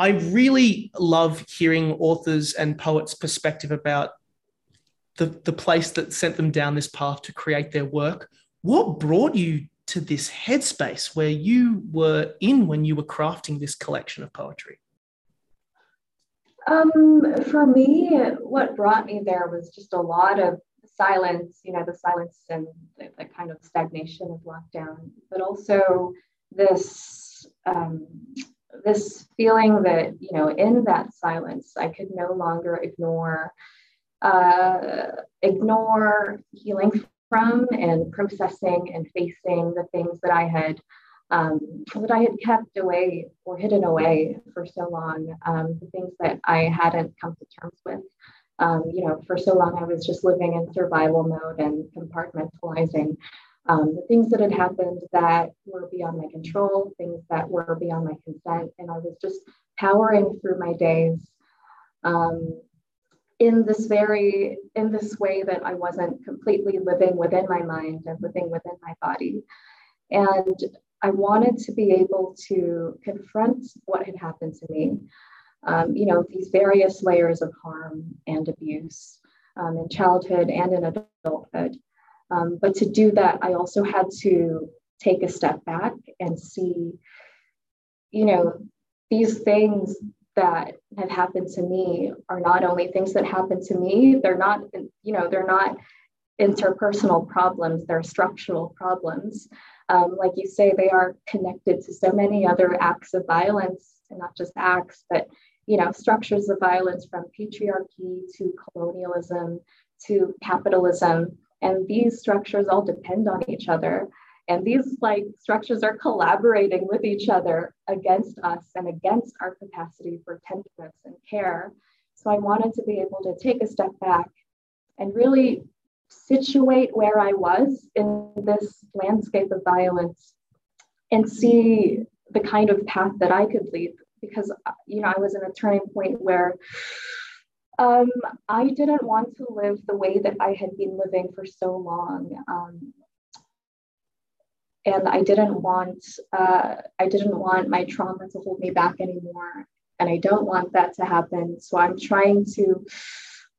I really love hearing authors and poets' perspective about the, the place that sent them down this path to create their work. What brought you to this headspace where you were in when you were crafting this collection of poetry? Um, for me, what brought me there was just a lot of silence, you know, the silence and the, the kind of stagnation of lockdown, but also this um, this feeling that you know in that silence I could no longer ignore uh, ignore healing from and processing and facing the things that I had um, that I had kept away or hidden away for so long, um, the things that I hadn't come to terms with. Um, you know, for so long I was just living in survival mode and compartmentalizing um, the things that had happened that were beyond my control, things that were beyond my consent, and I was just powering through my days um, in this very in this way that I wasn't completely living within my mind and living within my body. And I wanted to be able to confront what had happened to me. Um, you know, these various layers of harm and abuse um, in childhood and in adulthood. Um, but to do that, I also had to take a step back and see, you know, these things that have happened to me are not only things that happen to me, they're not, you know, they're not interpersonal problems, they're structural problems. Um, like you say, they are connected to so many other acts of violence, and not just acts, but you know, structures of violence from patriarchy to colonialism to capitalism. And these structures all depend on each other. And these like structures are collaborating with each other against us and against our capacity for tenderness and care. So I wanted to be able to take a step back and really situate where I was in this landscape of violence and see the kind of path that I could lead because you know I was in a turning point where um, I didn't want to live the way that I had been living for so long. Um, and I didn't want uh, I didn't want my trauma to hold me back anymore, and I don't want that to happen. So I'm trying to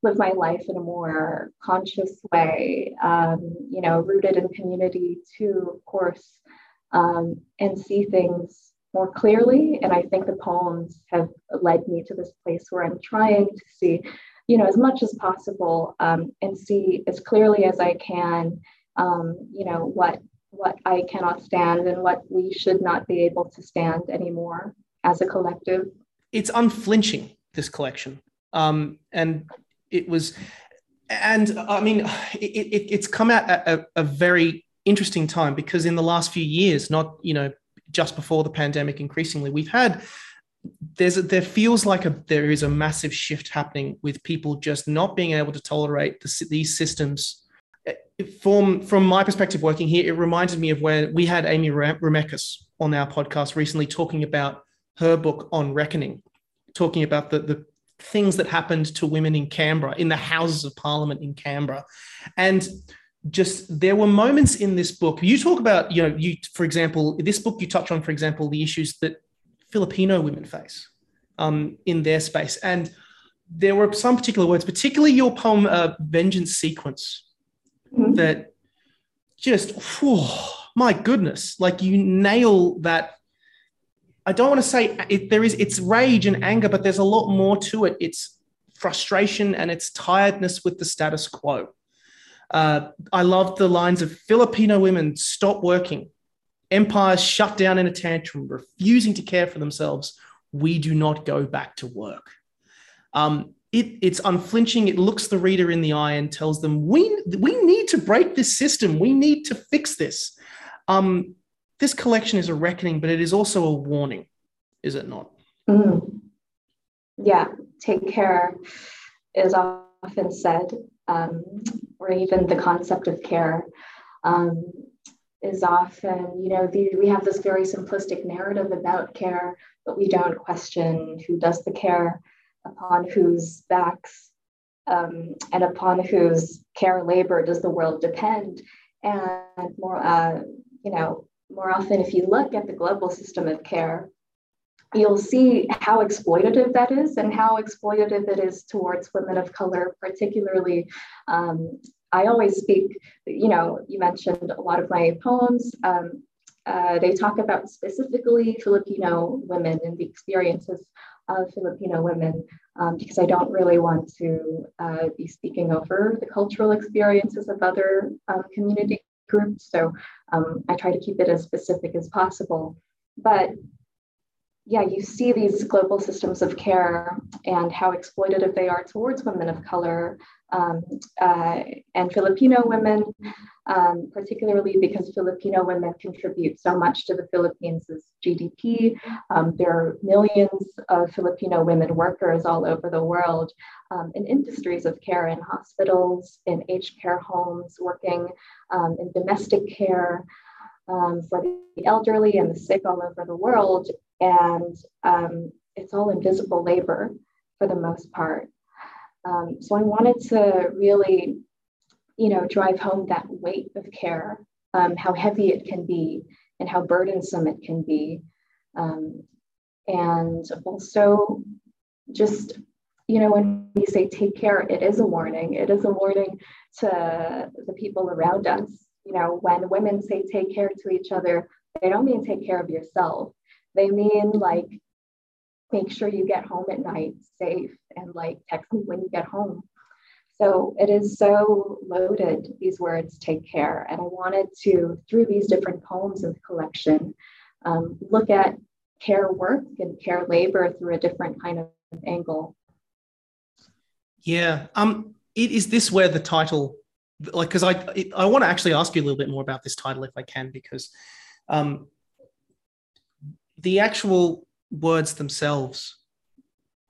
live my life in a more conscious way, um, you know, rooted in community too, of course, um, and see things more clearly. And I think the poems have led me to this place where I'm trying to see, you know, as much as possible um, and see as clearly as I can, um, you know, what what I cannot stand and what we should not be able to stand anymore as a collective. It's unflinching, this collection. Um, and it was, and I mean, it, it, it's come out at a, a very interesting time because in the last few years, not, you know, just before the pandemic, increasingly, we've had there's a, there feels like a there is a massive shift happening with people just not being able to tolerate the, these systems from from my perspective working here, it reminded me of where we had Amy Remeikis on our podcast recently talking about her book on reckoning, talking about the, the things that happened to women in Canberra, in the Houses of Parliament in Canberra. And just there were moments in this book. You talk about, you know, you, for example, this book you touch on, for example, the issues that Filipino women face um, in their space. And there were some particular words, particularly your poem, uh, Vengeance Sequence, mm-hmm. that just, whew, my goodness, like you nail that. I don't want to say it, there is, it's rage and anger, but there's a lot more to it. It's frustration and it's tiredness with the status quo. Uh, I love the lines of Filipino women stop working, empires shut down in a tantrum, refusing to care for themselves. We do not go back to work. Um, it, it's unflinching. It looks the reader in the eye and tells them, we, we need to break this system. We need to fix this. Um, this collection is a reckoning, but it is also a warning, is it not? Mm. yeah, take care is often said, um, or even the concept of care um, is often, you know, the, we have this very simplistic narrative about care, but we don't question who does the care, upon whose backs um, and upon whose care labor does the world depend. And more, uh, you know, more often, if you look at the global system of care, you'll see how exploitative that is and how exploitative it is towards women of color, particularly. Um, I always speak, you know, you mentioned a lot of my poems. Um, uh, they talk about specifically Filipino women and the experiences of Filipino women um, because I don't really want to uh, be speaking over the cultural experiences of other um, community groups. So um, I try to keep it as specific as possible. But yeah, you see these global systems of care and how exploitative they are towards women of color um, uh, and Filipino women, um, particularly because Filipino women contribute so much to the Philippines' GDP. Um, there are millions of Filipino women workers all over the world um, in industries of care, in hospitals, in aged care homes, working um, in domestic care. Um, for the elderly and the sick all over the world and um, it's all invisible labor for the most part. Um, so I wanted to really, you know, drive home that weight of care, um, how heavy it can be, and how burdensome it can be, um, and also just you know, when we say take care, it is a warning. It is a warning to the people around us. You know, when women say take care to each other, they don't mean take care of yourself. They mean like make sure you get home at night safe and like text me when you get home. So it is so loaded, these words take care. And I wanted to, through these different poems in the collection, um, look at care work and care labor through a different kind of angle. Yeah. Um, it, is this where the title, like, because I, it, I want to actually ask you a little bit more about this title if I can, because um, the actual words themselves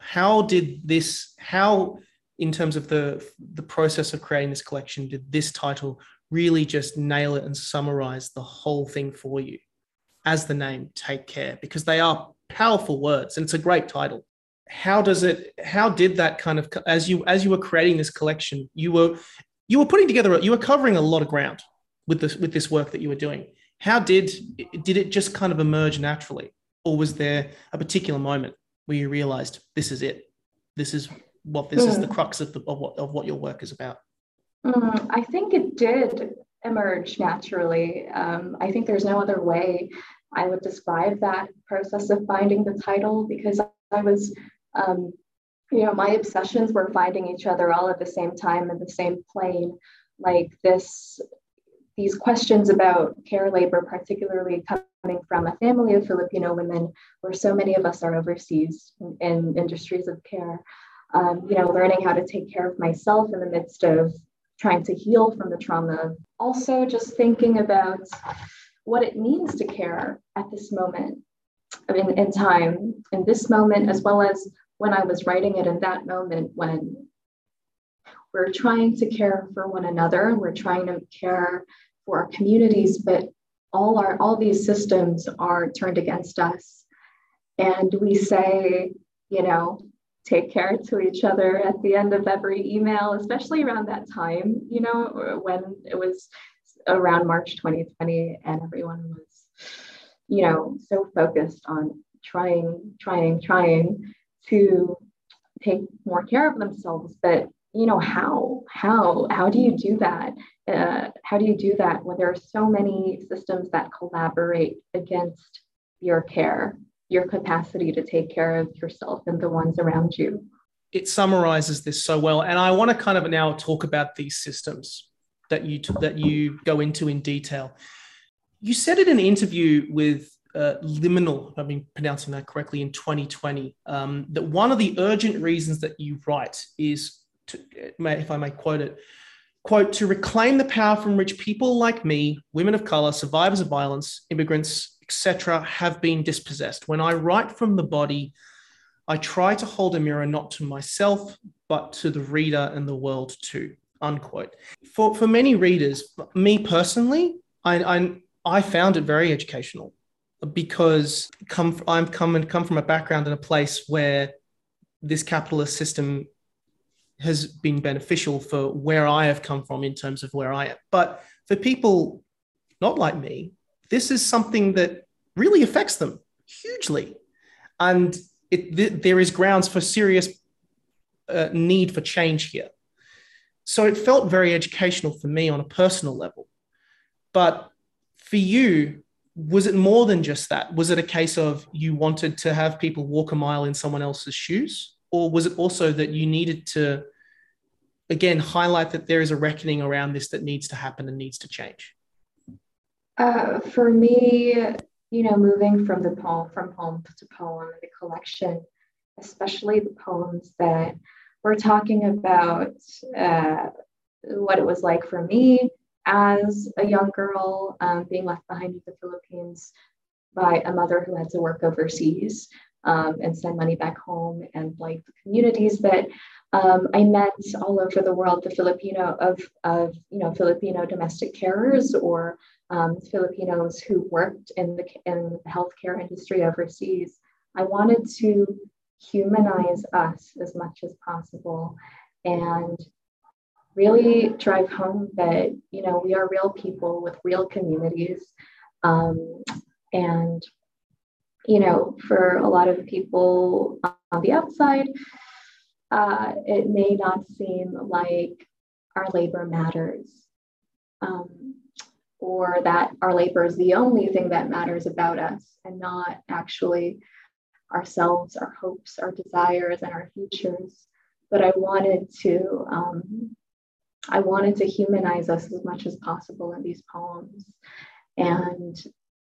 how did this how in terms of the the process of creating this collection did this title really just nail it and summarize the whole thing for you as the name take care? Because they are powerful words and it's a great title. How does it how did that kind of as you as you were creating this collection you were you were putting together you were covering a lot of ground with this with this work that you were doing. How did did it just kind of emerge naturally or was there a particular moment where you realized this is it this is what this mm. is the hmm. crux of, the, of, what, of what your work is about mm, i think it did emerge naturally um, i think there's no other way i would describe that process of finding the title because i was um, you know my obsessions were finding each other all at the same time in the same plane like this these questions about care labor, particularly coming from a family of Filipino women, where so many of us are overseas in, in industries of care. Um, you know, learning how to take care of myself in the midst of trying to heal from the trauma. Also, just thinking about what it means to care at this moment in, in time, in this moment, as well as when I was writing it in that moment when we're trying to care for one another, we're trying to care for our communities, but all our all these systems are turned against us. And we say, you know, take care to each other at the end of every email, especially around that time, you know, when it was around March 2020 and everyone was, you know, so focused on trying, trying, trying to take more care of themselves. But, you know, how, how, how do you do that? uh, how do you do that when there are so many systems that collaborate against your care, your capacity to take care of yourself and the ones around you? It summarizes this so well, and I want to kind of now talk about these systems that you that you go into in detail. You said in an interview with uh, Liminal, I've been pronouncing that correctly, in 2020, um, that one of the urgent reasons that you write is, to, if I may quote it, quote, to reclaim the power from which people like me, women of color, survivors of violence, immigrants, etc., have been dispossessed. When I write from the body, I try to hold a mirror not to myself, but to the reader and the world too. Unquote. For for many readers, me personally, I I, I found it very educational because come I'm come and come from a background in a place where this capitalist system has been beneficial for where I have come from in terms of where I am. But for people not like me, this is something that really affects them hugely. And it, th- there is grounds for serious uh, need for change here. So it felt very educational for me on a personal level. But for you, was it more than just that? Was it a case of you wanted to have people walk a mile in someone else's shoes? Or was it also that you needed to, again, highlight that there is a reckoning around this that needs to happen and needs to change? Uh, for me, you know, moving from the poem, from poem to poem, the collection, especially the poems that we're talking about uh, what it was like for me as a young girl um, being left behind in the Philippines by a mother who had to work overseas um, and send money back home, and like the communities that um, I met all over the world, the Filipino of, of you know Filipino domestic carers or um, Filipinos who worked in the in the healthcare industry overseas. I wanted to humanize us as much as possible and really drive home that you know we are real people with real communities um, and you know for a lot of people on the outside uh, it may not seem like our labor matters um, or that our labor is the only thing that matters about us and not actually ourselves our hopes our desires and our futures. But i wanted to um, I wanted to humanize us as much as possible in these poems and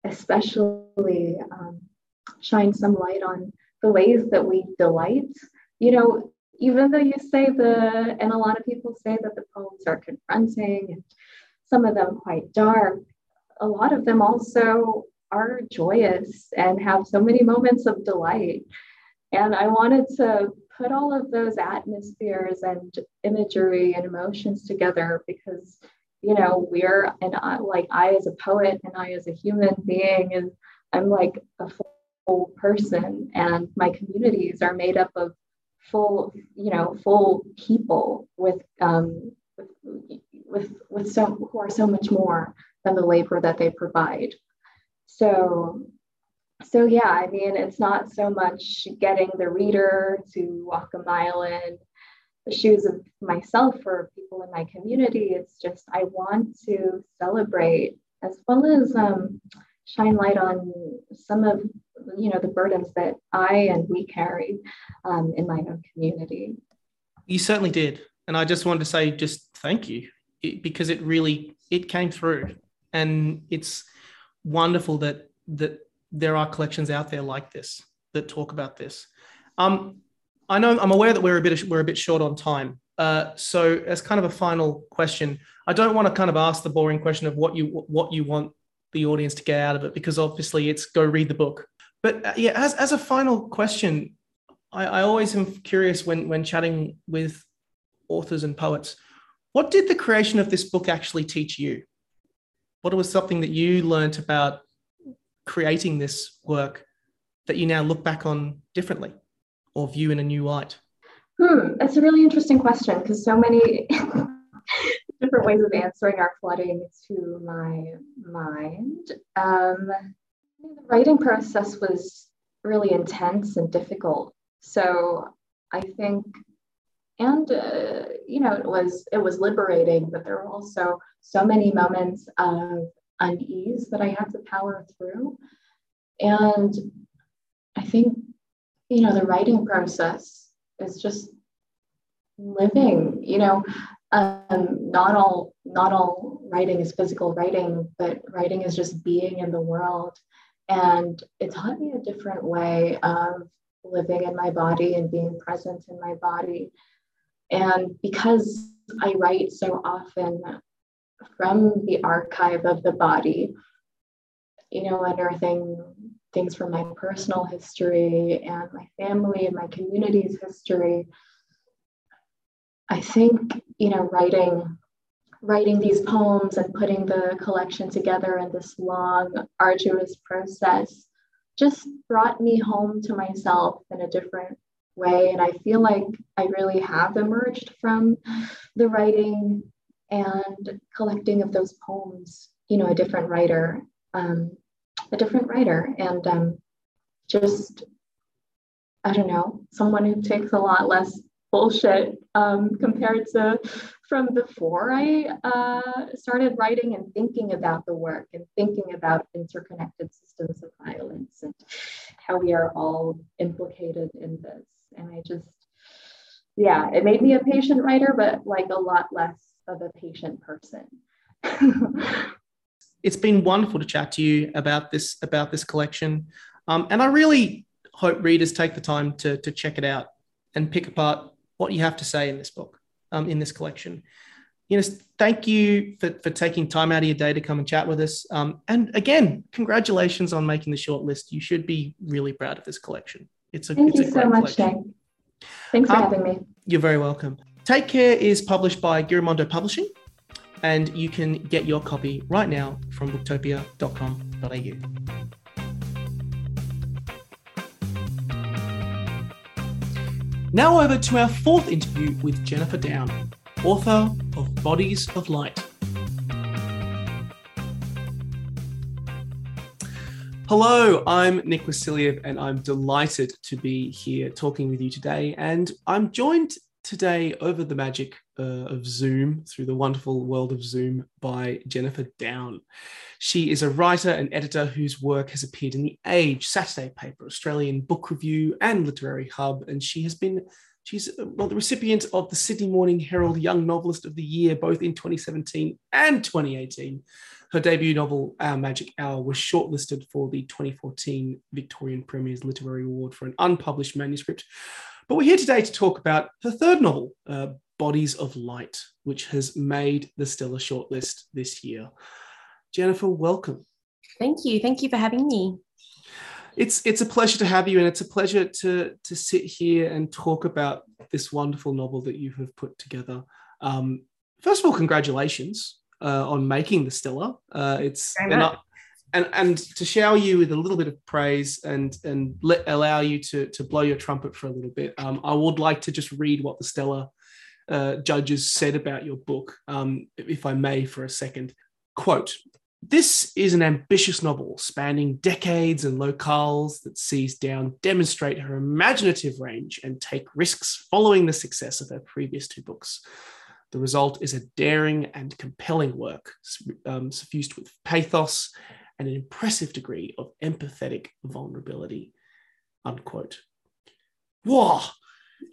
especially um, shine some light on the ways that we delight. You know, even though you say the, and a lot of people say that the poems are confronting and some of them quite dark, a lot of them also are joyous and have so many moments of delight. And I wanted to put all of those atmospheres and imagery and emotions together because you know we're and I, like i as a poet and i as a human being and i'm like a person and my communities are made up of full you know full people with um with with, with so who are so much more than the labor that they provide so so yeah, I mean, it's not so much getting the reader to walk a mile in the shoes of myself or people in my community. It's just I want to celebrate as well as um, shine light on some of you know the burdens that I and we carry um, in my own community. You certainly did, and I just wanted to say just thank you because it really it came through, and it's wonderful that that there are collections out there like this that talk about this. Um, I know I'm aware that we're a bit we're a bit short on time. Uh, so as kind of a final question, I don't want to kind of ask the boring question of what you what you want the audience to get out of it because obviously it's go read the book. But uh, yeah, as as a final question, I, I always am curious when when chatting with authors and poets, what did the creation of this book actually teach you? What was something that you learned about creating this work that you now look back on differently or view in a new light? Hmm, that's a really interesting question because so many different ways of answering are flooding to my mind. Um, the writing process was really intense and difficult. So I think, and uh, you know, it was it was liberating, but there were also so many moments of unease that I had to power through. And I think, you know, the writing process is just living, you know, um, not all not all writing is physical writing, but writing is just being in the world. And it taught me a different way of living in my body and being present in my body. And because I write so often from the archive of the body, you know, unearthing things from my personal history and my family and my community's history. I think, you know, writing writing these poems and putting the collection together in this long, arduous process just brought me home to myself in a different way. And I feel like I really have emerged from the writing and collecting of those poems, you know, a different writer, um, a different writer. And um, just, I don't know, someone who takes a lot less bullshit um, compared to from before I uh, started writing and thinking about the work and thinking about interconnected systems of violence and how we are all implicated in this. And I just, yeah, it made me a patient writer, but like a lot less of a patient person. it's been wonderful to chat to you about this about this collection, um, and I really hope readers take the time to to check it out and pick apart what you have to say in this book, um, in this collection. You know, thank you for, for taking time out of your day to come and chat with us. Um, and again, congratulations on making the short list. You should be really proud of this collection. It's a thank it's you so much, Nick. Thanks for um, having me. You're very welcome. Take Care is published by Giramondo Publishing, and you can get your copy right now from booktopia.com.au. Now over to our fourth interview with Jennifer Down, author of Bodies of Light. Hello, I'm Nick Vasiliev, and I'm delighted to be here talking with you today. And I'm joined today over the magic uh, of Zoom through the wonderful world of Zoom by Jennifer Down. She is a writer and editor whose work has appeared in The Age, Saturday Paper, Australian Book Review, and Literary Hub. And she has been She's uh, well, the recipient of the Sydney Morning Herald Young Novelist of the Year, both in 2017 and 2018. Her debut novel, Our Magic Hour, was shortlisted for the 2014 Victorian Premier's Literary Award for an unpublished manuscript. But we're here today to talk about her third novel, uh, Bodies of Light, which has made the Stella shortlist this year. Jennifer, welcome. Thank you. Thank you for having me. It's it's a pleasure to have you, and it's a pleasure to to sit here and talk about this wonderful novel that you have put together. Um, first of all, congratulations uh, on making the Stella. Uh, it's and, and and to shower you with a little bit of praise and and let allow you to to blow your trumpet for a little bit. Um, I would like to just read what the Stella uh, judges said about your book, um, if I may, for a second. Quote this is an ambitious novel spanning decades and locales that sees Down demonstrate her imaginative range and take risks following the success of her previous two books. The result is a daring and compelling work, um, suffused with pathos and an impressive degree of empathetic vulnerability. Unquote. Whoa!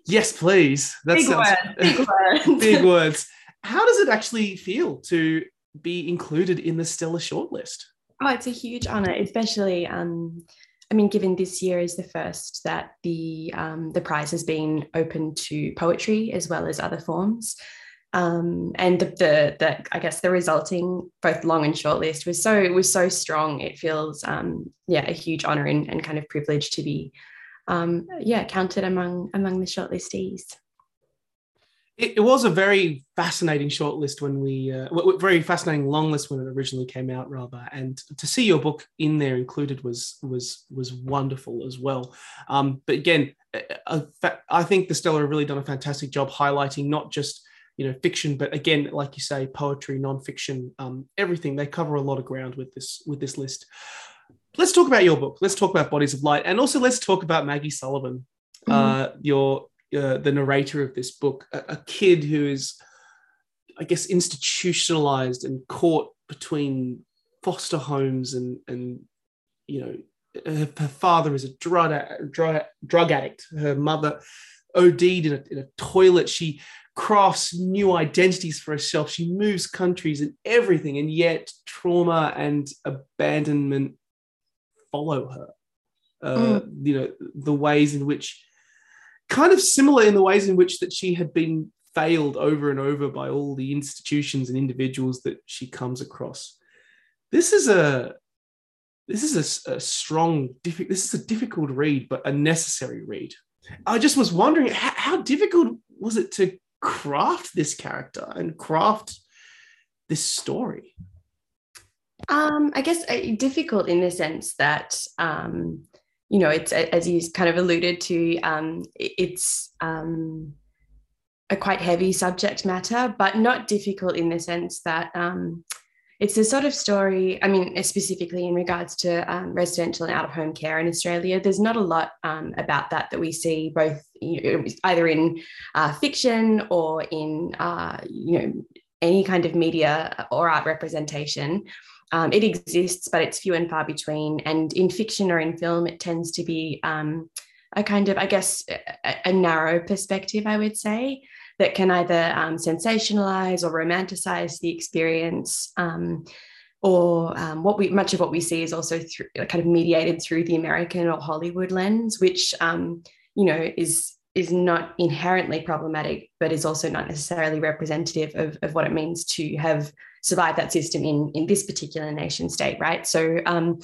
Yes, please. That big sounds word, big words. big words. How does it actually feel to be included in the Stella shortlist? Oh, it's a huge honor, especially. Um, I mean, given this year is the first that the um, the prize has been open to poetry as well as other forms, um, and the, the, the I guess the resulting both long and short list was so was so strong. It feels um, yeah a huge honor and, and kind of privilege to be um, yeah counted among among the shortlistees. It, it, was a very fascinating short list when we uh, very fascinating long list when it originally came out rather. And to see your book in there included was was was wonderful as well. Um, but again I think the Stella have really done a fantastic job highlighting not just you know fiction but again like you say poetry non-fiction um, everything they cover a lot of ground with this with this list let's talk about your book let's talk about bodies of light and also let's talk about maggie sullivan mm-hmm. uh, your uh, the narrator of this book, a, a, kid who is, I guess, institutionalized and caught between foster homes and and you know her, her father is a drug, drug drug addict. Her mother OD'd in a, in a toilet. She crafts new identities for herself. She moves countries and everything, and yet trauma and abandonment follow her. Uh, mm. You know the ways in which kind of similar in the ways in which that she had been failed over and over by all the institutions and individuals that she comes across. This is a this is a, a strong, diffi- this is a difficult read, but a necessary read. I just was wondering how, how difficult was it to craft this character and craft this story? Um, I guess uh, difficult in the sense that um, you know it's as you kind of alluded to, um, it's um, a quite heavy subject matter, but not difficult in the sense that um, it's the sort of story, I mean, specifically in regards to um, residential and out of home care in Australia, there's not a lot um, about that that we see both you know, either in uh, fiction or in, uh, you know, any kind of media or art representation. Um, it exists, but it's few and far between. And in fiction or in film, it tends to be um, a kind of, I guess, a, a narrow perspective, I would say that can either um, sensationalize or romanticize the experience. Um, or um, what we much of what we see is also through, kind of mediated through the American or Hollywood lens, which um, you know is is not inherently problematic, but is also not necessarily representative of, of what it means to have survived that system in in this particular nation state, right? So um,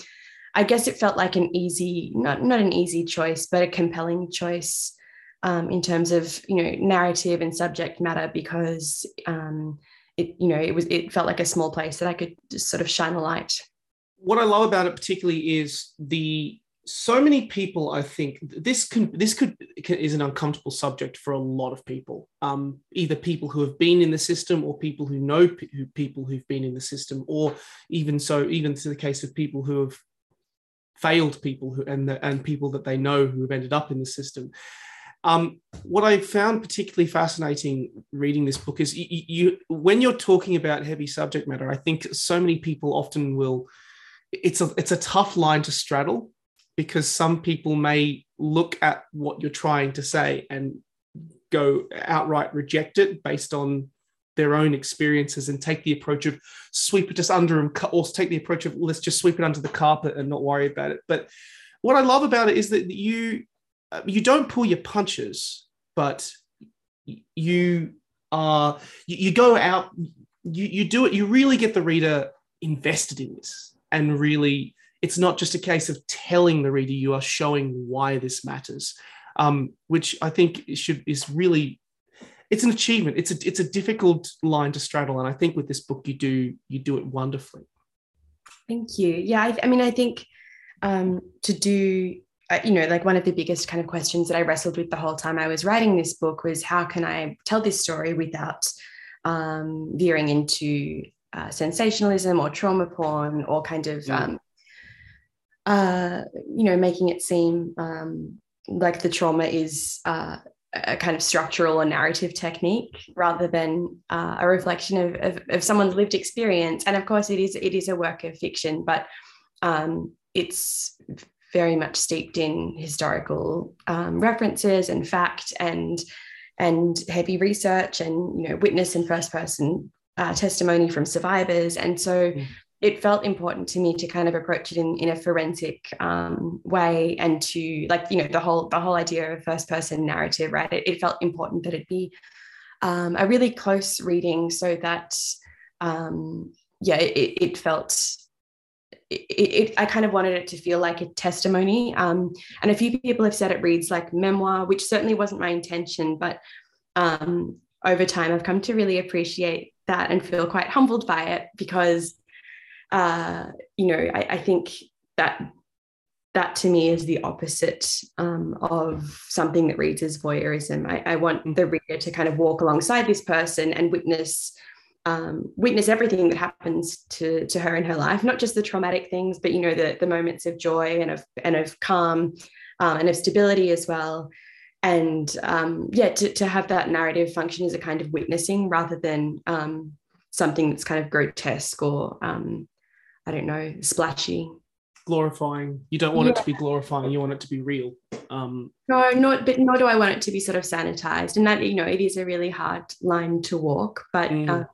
I guess it felt like an easy, not not an easy choice, but a compelling choice um, in terms of you know narrative and subject matter because um, it you know it was it felt like a small place that I could just sort of shine a light. What I love about it particularly is the so many people i think this can this could is an uncomfortable subject for a lot of people um, either people who have been in the system or people who know p- who, people who've been in the system or even so even to the case of people who have failed people who and the, and people that they know who have ended up in the system um, what I found particularly fascinating reading this book is you, you, when you're talking about heavy subject matter, I think so many people often will. It's a it's a tough line to straddle because some people may look at what you're trying to say and go outright reject it based on their own experiences and take the approach of sweep it just under them or take the approach of let's just sweep it under the carpet and not worry about it but what i love about it is that you you don't pull your punches, but you are you, you go out, you, you do it, you really get the reader invested in this. And really it's not just a case of telling the reader you are showing why this matters um, which i think should is really it's an achievement. It's a it's a difficult line to straddle. And i think with this book you do you do it wonderfully. Thank you. Yeah i, I mean i think um, to do you know, like one of the biggest kind of questions that I wrestled with the whole time I was writing this book was how can I tell this story without um, veering into uh, sensationalism or trauma porn or kind of, mm. um, uh, you know, making it seem um, like the trauma is uh, a kind of structural or narrative technique rather than uh, a reflection of, of, of, someone's lived experience. And of course, it is it is a work of fiction, but um, it's very much steeped in historical um, references and fact and and heavy research and you know witness and first person uh, testimony from survivors and so mm. it felt important to me to kind of approach it in, in a forensic um, way and to like you know the whole the whole idea of first person narrative right it, it felt important that it be um, a really close reading so that um, yeah it, it felt it, it, I kind of wanted it to feel like a testimony. Um, and a few people have said it reads like memoir, which certainly wasn't my intention. But um, over time, I've come to really appreciate that and feel quite humbled by it because, uh, you know, I, I, think that that to me is the opposite um, of something that reads as voyeurism. I, I want the reader to kind of walk alongside this person and witness um, witness everything that happens to to her in her life, not just the traumatic things, but you know the the moments of joy and of and of calm um, and of stability as well. And um, yeah, to, to have that narrative function as a kind of witnessing rather than um, something that's kind of grotesque or um, I don't know, splashy. Glorifying. You don't want yeah. it to be glorifying. You want it to be real. Um, no, not but nor do I want it to be sort of sanitized. And that you know, it is a really hard line to walk, but. Mm. Uh,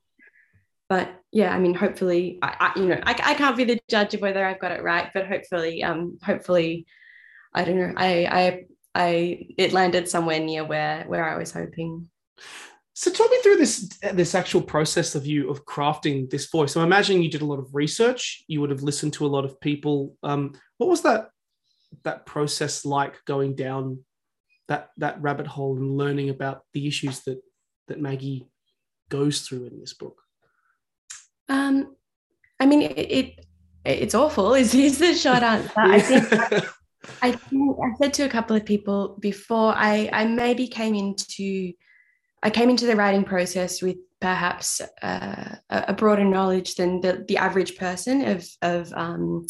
but yeah, I mean, hopefully, I, I you know, I, I can't be the judge of whether I've got it right, but hopefully, um, hopefully, I don't know, I, I, I, it landed somewhere near where where I was hoping. So talk me through this this actual process of you of crafting this voice. I'm imagining you did a lot of research. You would have listened to a lot of people. Um, what was that that process like going down that that rabbit hole and learning about the issues that that Maggie goes through in this book? Um, I mean, it, it it's awful. Is is the short answer? I think I think I said to a couple of people before I I maybe came into I came into the writing process with perhaps uh, a broader knowledge than the, the average person of, of um,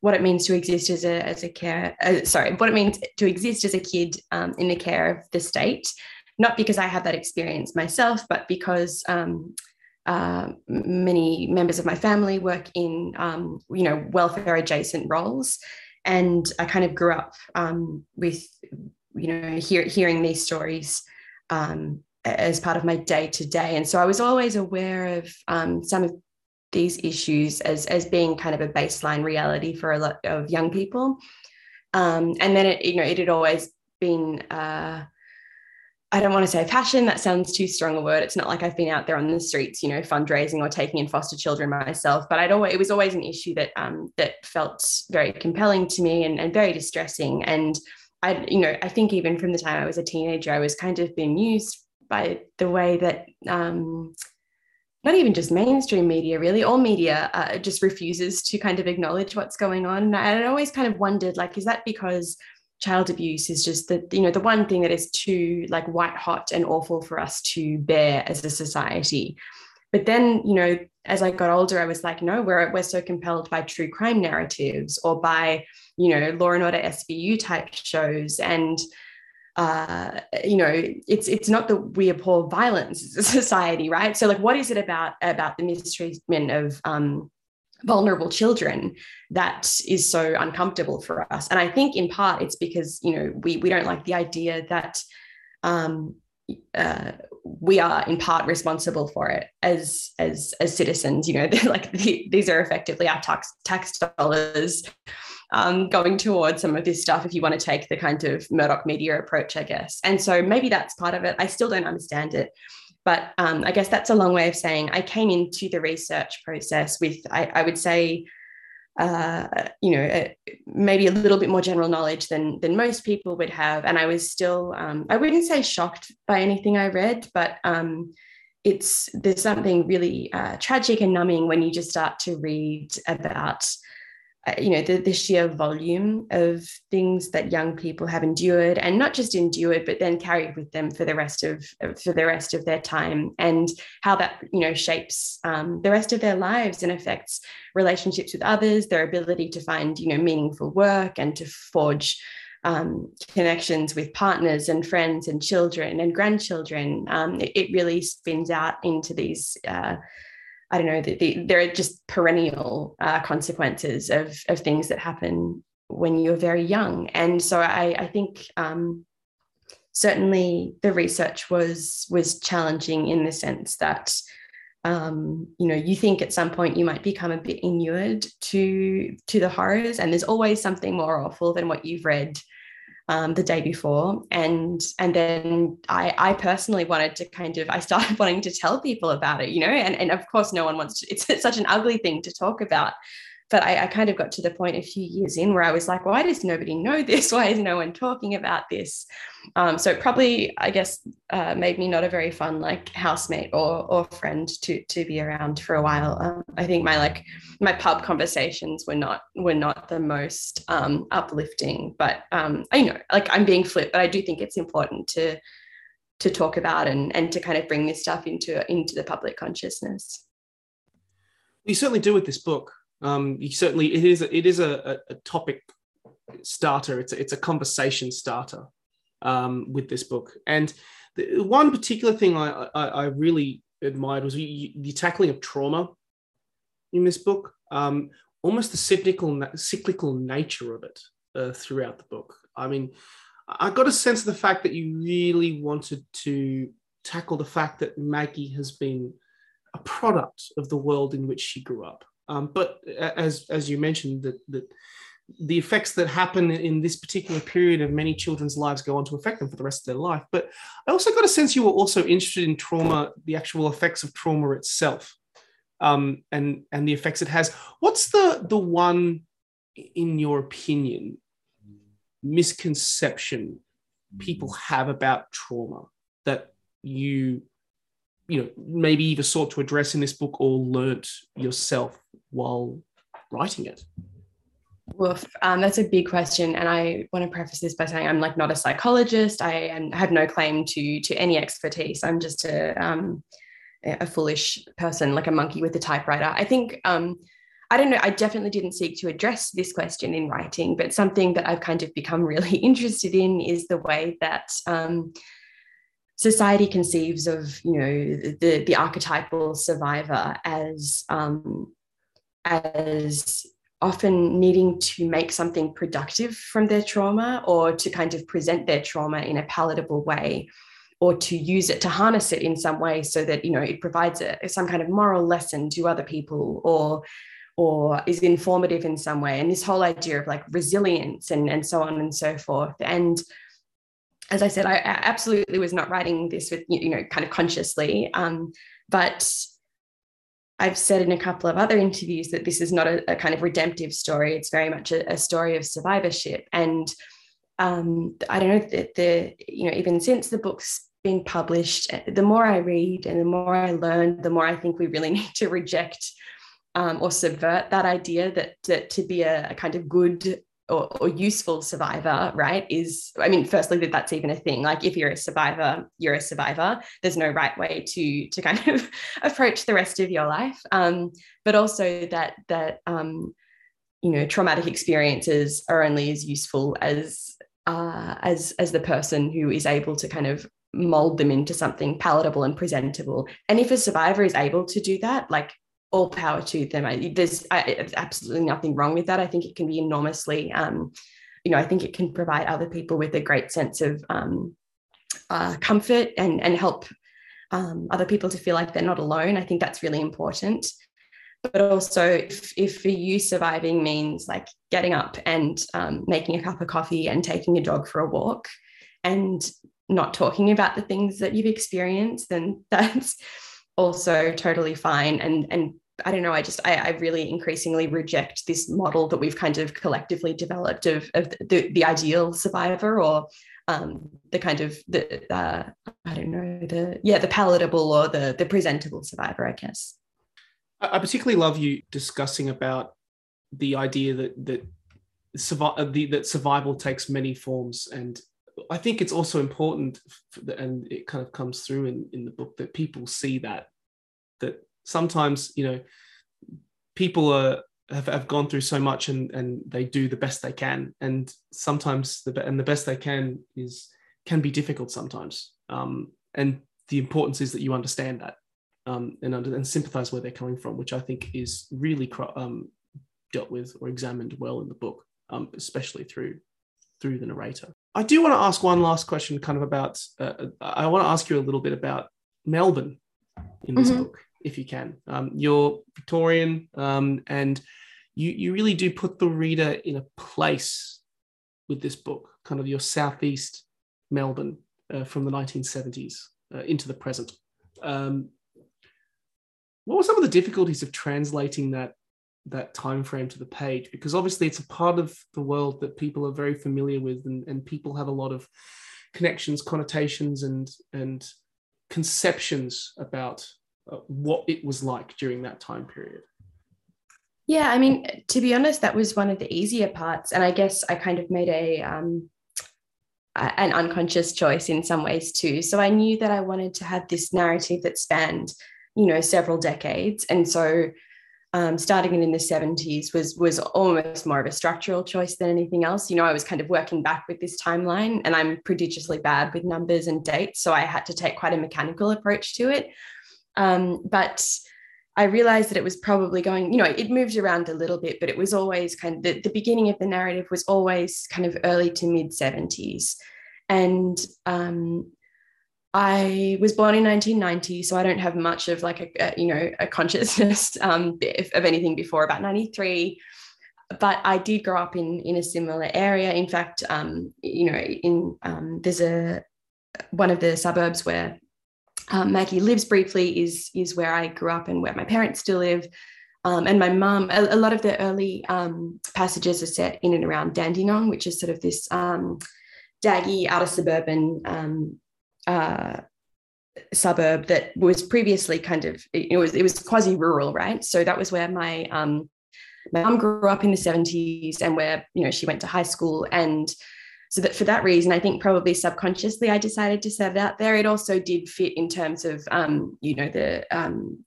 what it means to exist as a, as a care, uh, sorry, what it means to exist as a kid um, in the care of the state. Not because I have that experience myself, but because um, uh, many members of my family work in, um, you know, welfare adjacent roles. And I kind of grew up um, with, you know, hear, hearing these stories um, as part of my day to day. And so I was always aware of um, some of these issues as, as being kind of a baseline reality for a lot of young people. Um, and then it, you know, it had always been, uh, I don't want to say passion, that sounds too strong a word. It's not like I've been out there on the streets, you know, fundraising or taking in foster children myself, but I'd always, it was always an issue that, um, that felt very compelling to me and, and very distressing. And I, you know, I think even from the time I was a teenager, I was kind of bemused by the way that um, not even just mainstream media, really, all media uh, just refuses to kind of acknowledge what's going on. And I always kind of wondered, like, is that because child abuse is just the you know the one thing that is too like white hot and awful for us to bear as a society but then you know as i got older i was like no we're, we're so compelled by true crime narratives or by you know law and order svu type shows and uh, you know, it's it's not that we abhor violence as a society, right? So, like, what is it about about the mistreatment of um, vulnerable children that is so uncomfortable for us? And I think in part it's because you know we we don't like the idea that um, uh, we are in part responsible for it as as as citizens. You know, like the, these are effectively our tax tax dollars um, going towards some of this stuff if you want to take the kind of Murdoch media approach, I guess. And so maybe that's part of it. I still don't understand it. But um, I guess that's a long way of saying I came into the research process with, I, I would say, uh, you know, maybe a little bit more general knowledge than than most people would have. And I was still, um, I wouldn't say shocked by anything I read, but um, it's there's something really uh, tragic and numbing when you just start to read about you know the, the sheer volume of things that young people have endured and not just endured but then carried with them for the rest of for the rest of their time and how that you know shapes um, the rest of their lives and affects relationships with others their ability to find you know meaningful work and to forge um, connections with partners and friends and children and grandchildren. Um, it, it, really spins out into these uh, I don't know, the, the, there are just perennial uh, consequences of, of things that happen when you're very young. And so I, I think um, certainly the research was was challenging in the sense that um, you know you think at some point you might become a bit inured to to the horrors, and there's always something more awful than what you've read um, the day before. And and then I, I personally wanted to kind of I started wanting to tell people about it you know? And, and of course no one wants to it's, it's such an ugly thing to talk about but I, I, kind of got to the point a few years in where I was like, why does nobody know this? Why is no one talking about this? Um, so probably, I guess, uh, made me not a very fun like housemate or or friend to to be around for a while. Um, I think my like my pub conversations were not were not the most um, uplifting, but um, I know like I'm being flip, but I do think it's important to to talk about and and to kind of bring this stuff into into the public consciousness. You certainly do with this book. Um, you certainly it is it is a, a topic starter. It's a, it's a conversation starter um, with this book. And the, one particular thing I, I, I really admired was the, the, tackling of trauma in this book. Um, almost the cyclical cyclical nature of it uh, throughout the book. I mean, I got a sense of the fact that you really wanted to tackle the fact that Maggie has been a product of the world in which she grew up. Um, but as as you mentioned, that that the effects that happen in this particular period of many children's lives go on to affect them for the rest of their life. But I also got a sense you were also interested in trauma, the actual effects of trauma itself, um, and and the effects it has. What's the the one, in your opinion, misconception people have about trauma that you you know maybe either sought to address in this book or learnt yourself while writing it Woof. Um, that's a big question, and I want to preface this by saying I'm like not a psychologist. I am, have no claim to to any expertise. I'm just a um, a foolish person, like a monkey with a typewriter. I think um, I don't know. I definitely didn't seek to address this question in writing, but something that I've kind of become really interested in is the way that um, society conceives of you know the the archetypal survivor as um, as often needing to make something productive from their trauma or to kind of present their trauma in a palatable way or to use it to harness it in some way so that you know it provides a, some kind of moral lesson to other people or or is informative in some way. And this whole idea of like resilience and and so on and so forth. And as i said i absolutely was not writing this with you know kind of consciously um, but I've said in a couple of other interviews that this is not a, a kind of redemptive story. It's very much a, a story of survivorship. And um, I don't know that the, you know, even since the book's been published, the more I read and the more I learn, the more I think we really need to reject um, or subvert that idea that, that to be a, a kind of good or, or, useful survivor, right? Is I mean, firstly, that that's even a thing. Like, if you're a survivor, you're a survivor. There's no right way to to kind of approach the rest of your life. Um, but also that that um, you know, traumatic experiences are only as useful as uh, as as the person who is able to kind of mold them into something palatable and presentable. And if a survivor is able to do that, like all power to them. I, there's, I, absolutely nothing wrong with that. I think it can be enormously, um, you know, I think it can provide other people with a great sense of um, uh, comfort and and help um, other people to feel like they're not alone. I think that's really important. But also, if, if for you surviving means like getting up and um, making a cup of coffee and taking your dog for a walk, and not talking about the things that you've experienced, then that's also totally fine and and I don't know. I just I, I, really increasingly reject this model that we've kind of collectively developed of, of the, the ideal survivor or um, the kind of the uh, I don't know the yeah the palatable or the the presentable survivor. I guess. I particularly love you discussing about the idea that that survival the, that survival takes many forms and I think it's also important, and it kind of comes through in, in the book that people see that that sometimes you know people are have, have gone through so much and and they do the best they can, and sometimes the and the best they can is can be difficult sometimes, um, and the importance is that you understand that um, and under, and sympathize where they're coming from, which I think is really um, dealt with or examined well in the book, um, especially through through the narrator. I do want to ask one last question, kind of about. Uh, I want to ask you a little bit about Melbourne in this mm-hmm. book, if you can. Um, you're Victorian, um, and you you really do put the reader in a place with this book, kind of your southeast Melbourne uh, from the 1970s uh, into the present. Um, what were some of the difficulties of translating that that time frame to the page because obviously it's a part of the world that people are very familiar with and, and people have a lot of connections connotations and and conceptions about what it was like during that time period yeah i mean to be honest that was one of the easier parts and i guess i kind of made a um, an unconscious choice in some ways too so i knew that i wanted to have this narrative that spanned you know several decades and so um, starting it in the 70s was was almost more of a structural choice than anything else. You know, I was kind of working back with this timeline, and I'm prodigiously bad with numbers and dates, so I had to take quite a mechanical approach to it. Um, but I realized that it was probably going, you know, it moved around a little bit, but it was always kind of the, the beginning of the narrative was always kind of early to mid 70s. And um, I was born in 1990, so I don't have much of like a, a you know a consciousness um, of anything before about 93. but I did grow up in in a similar area. In fact, um, you know, in um, there's a one of the suburbs where um, Maggie lives briefly is is where I grew up and where my parents still live. Um, and my mum, a, a, lot of the early um, passages are set in and around Dandenong, which is sort of this um, daggy outer suburban um, uh, suburb that was previously kind of it was it was quasi rural, right? So that was where my um, my mum grew up in the 70s and where you know she went to high school and so that for that reason i think probably subconsciously i decided to set it out there. It also did fit in terms of um, you know the um,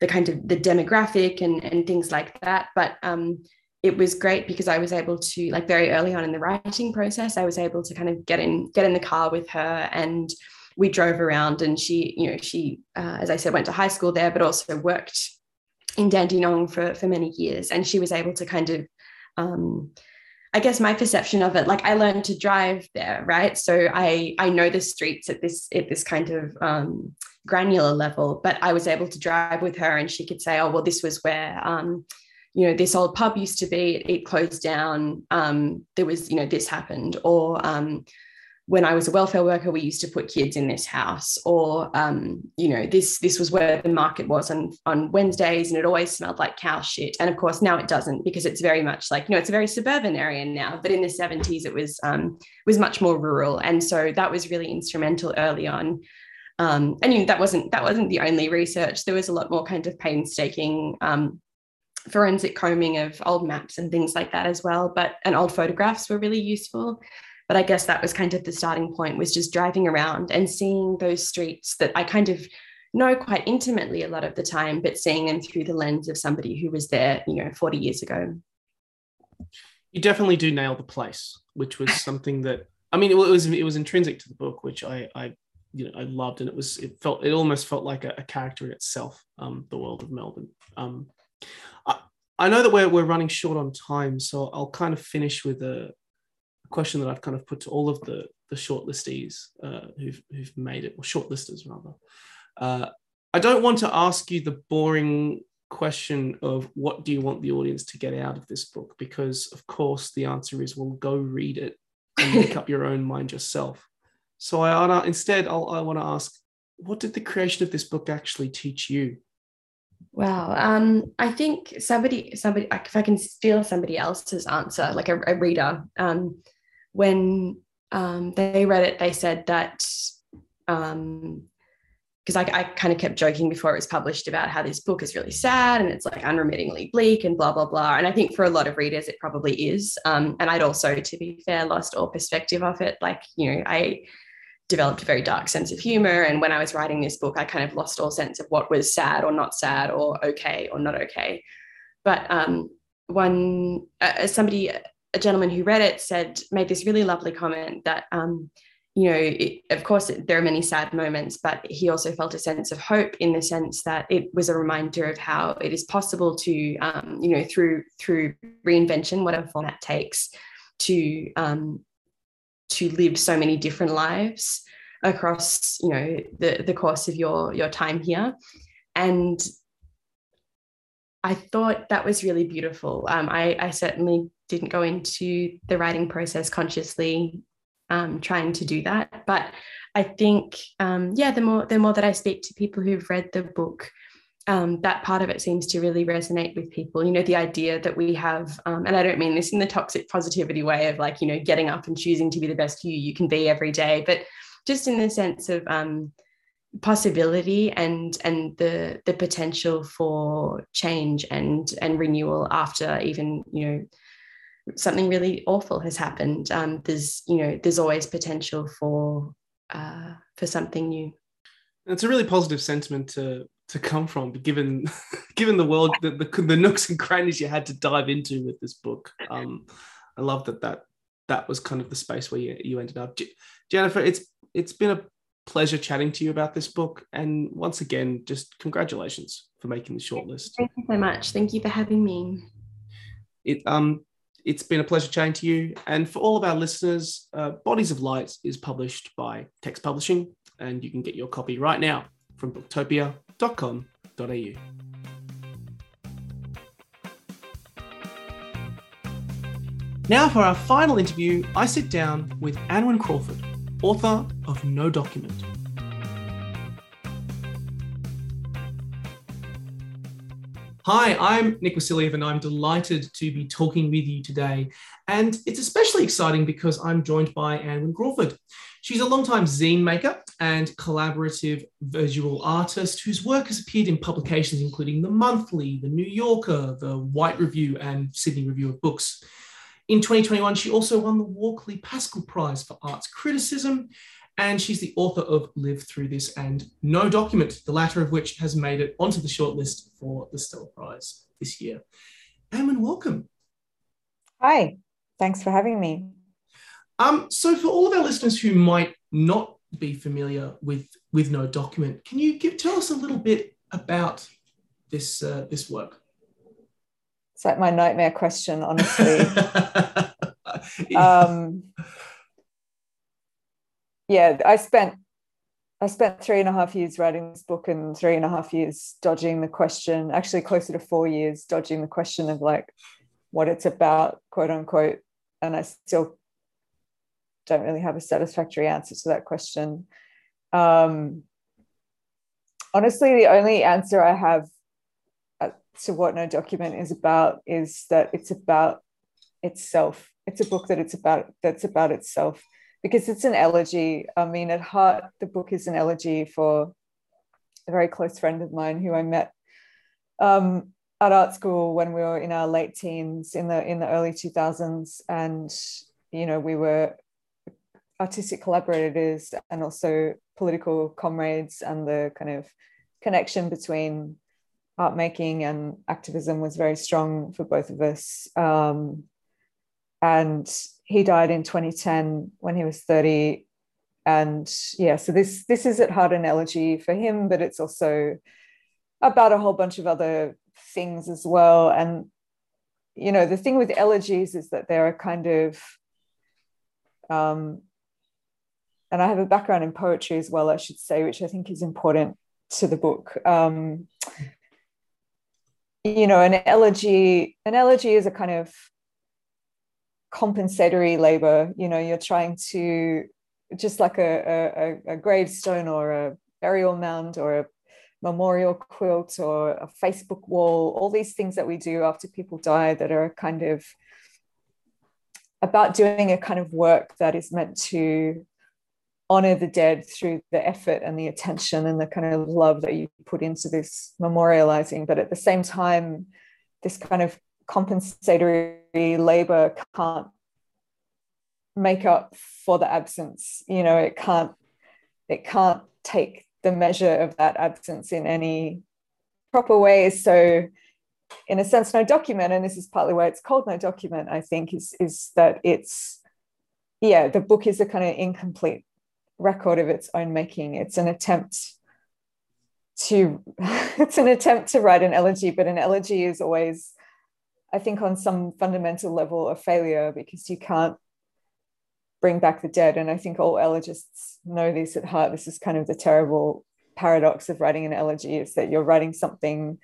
the kind of the demographic and and things like that. But um, it was great because i was able to like very early on in the writing process i was able to kind of get in get in the car with her and we drove around and she you know she uh, as i said went to high school there but also worked in dandenong for for many years. And she was able to kind of um, I guess my perception of it, like I learned to drive there, right? So I I know the streets at this at this kind of um, granular level, but I was able to drive with her, and she could say, "Oh, well, this was where." Um, you know, this old pub used to be, it, closed down. Um, there was, you know, this happened. Or, um, when I was a welfare worker, we used to put kids in this house, or um, you know, this this was where the market was on on Wednesdays, and it always smelled like cow shit. And of course, now it doesn't because it's very much like you know, it's a very suburban area now. But in the seventies, it was um, was much more rural, and so that was really instrumental early on. Um, and you know, that wasn't that wasn't the only research. There was a lot more kind of painstaking um, forensic combing of old maps and things like that as well. But and old photographs were really useful but i guess that was kind of the starting point was just driving around and seeing those streets that i kind of know quite intimately a lot of the time but seeing them through the lens of somebody who was there you know 40 years ago. You definitely do nail the place which was something that i mean it was it was intrinsic to the book which i i you know i loved and it was it felt it almost felt like a, a character in itself um the world of melbourne. Um I, I know that we're, we're running short on time so i'll kind of finish with a question that I've kind of put to all of the the shortlistees uh, who've who've made it, or shortlisters rather. Uh, I don't want to ask you the boring question of what do you want the audience to get out of this book, because of course the answer is well, go read it and make up your own mind yourself. So I wanna, instead I'll, I want to ask, what did the creation of this book actually teach you? Wow. Um, I think somebody, somebody, if I can steal somebody else's answer, like a, a reader, um, when um, they read it, they said that um, because I, I kind of kept joking before it was published about how this book is really sad and it's like unremittingly bleak and blah blah blah. And I think for a lot of readers, it probably is. Um, and I'd also, to be fair, lost all perspective of it. Like you know, I developed a very dark sense of humor, and when I was writing this book, I kind of lost all sense of what was sad or not sad or okay or not okay. But um, one uh, somebody a gentleman who read it said made this really lovely comment that um, you know it, of course there are many sad moments but he also felt a sense of hope in the sense that it was a reminder of how it is possible to um, you know through through reinvention whatever form that takes to um, to live so many different lives across you know the the course of your your time here. And I thought that was really beautiful. Um, I, I, certainly didn't go into the writing process consciously um, trying to do that. But I think, um, yeah, the more the more that I speak to people who've read the book, um, that part of it seems to really resonate with people. You know, the idea that we have, um, and I don't mean this in the toxic positivity way of like, you know, getting up and choosing to be the best you you can be every day, but just in the sense of um, possibility and and the the potential for change and and renewal after even you know something really awful has happened, um, there's you know there's always potential for uh, for something new. It's a really positive sentiment to to come from, given given the world, the, the, the nooks and crannies you had to dive into with this book. Um, I love that that that was kind of the space where you, you ended up. Jennifer, it's it's been a pleasure chatting to you about this book, and once again, just congratulations for making the shortlist. Thank you so much. Thank you for having me. It um it's been a pleasure chatting to you. And for all of our listeners, uh, Bodies of Light is published by Text Publishing, and you can get your copy right now from booktopia.com.au. Now, for our final interview, I sit down with Anwen Crawford, author of No Document. Hi, I'm Nick Vasiliev, and I'm delighted to be talking with you today. And it's especially exciting because I'm joined by Anwen Crawford. She's a longtime zine maker and collaborative visual artist whose work has appeared in publications including The Monthly, The New Yorker, The White Review, and Sydney Review of Books. In 2021, she also won the Walkley Pascall Prize for Arts Criticism and she's the author of Live Through This and No Document, the latter of which has made it onto the shortlist for the Stella Prize this year. Anwen, welcome. Hi, thanks for having me. Um, so, for all of our listeners who might not be familiar with with No Document, can you give tell us a little bit about this uh, this work? It's like my nightmare question, honestly. um, yeah, I spent I spent three and a half years writing this book and three and a half years dodging the question, actually closer to four years dodging the question of like what it's about, quote unquote. And I still don't really have a satisfactory answer to that question. Um, honestly, the only answer I have to what No Document is about is that it's about itself. It's a book that it's about that's about itself because it's an elegy. I mean, at heart, the book is an elegy for a very close friend of mine who I met um, at art school when we were in our late teens, in the in the early two thousands, and you know we were artistic collaborators and also political comrades, and the kind of connection between art making and activism was very strong for both of us. Um, and he died in 2010 when he was 30 and yeah so this this is at heart an elegy for him but it's also about a whole bunch of other things as well. And you know the thing with elegies is that they're a kind of um and i have a background in poetry as well i should say which i think is important to the book. Um you know an elegy an elegy is a kind of compensatory labor you know you're trying to just like a, a, a gravestone or a burial mound or a memorial quilt or a facebook wall all these things that we do after people die that are kind of about doing a kind of work that is meant to honor the dead through the effort and the attention and the kind of love that you put into this memorializing. But at the same time this kind of compensatory labor can't make up for the absence you know it can't it can't take the measure of that absence in any proper way. So in a sense no document and this is partly why it's called no document i think is is that it's yeah the book is a kind of incomplete record of its own making it's an attempt to it's an attempt to write an elegy but an elegy is always I think on some fundamental level a failure because you can't bring back the dead. And I think all elegists know this at heart. This is kind of the terrible paradox of writing an elegy is that you're writing something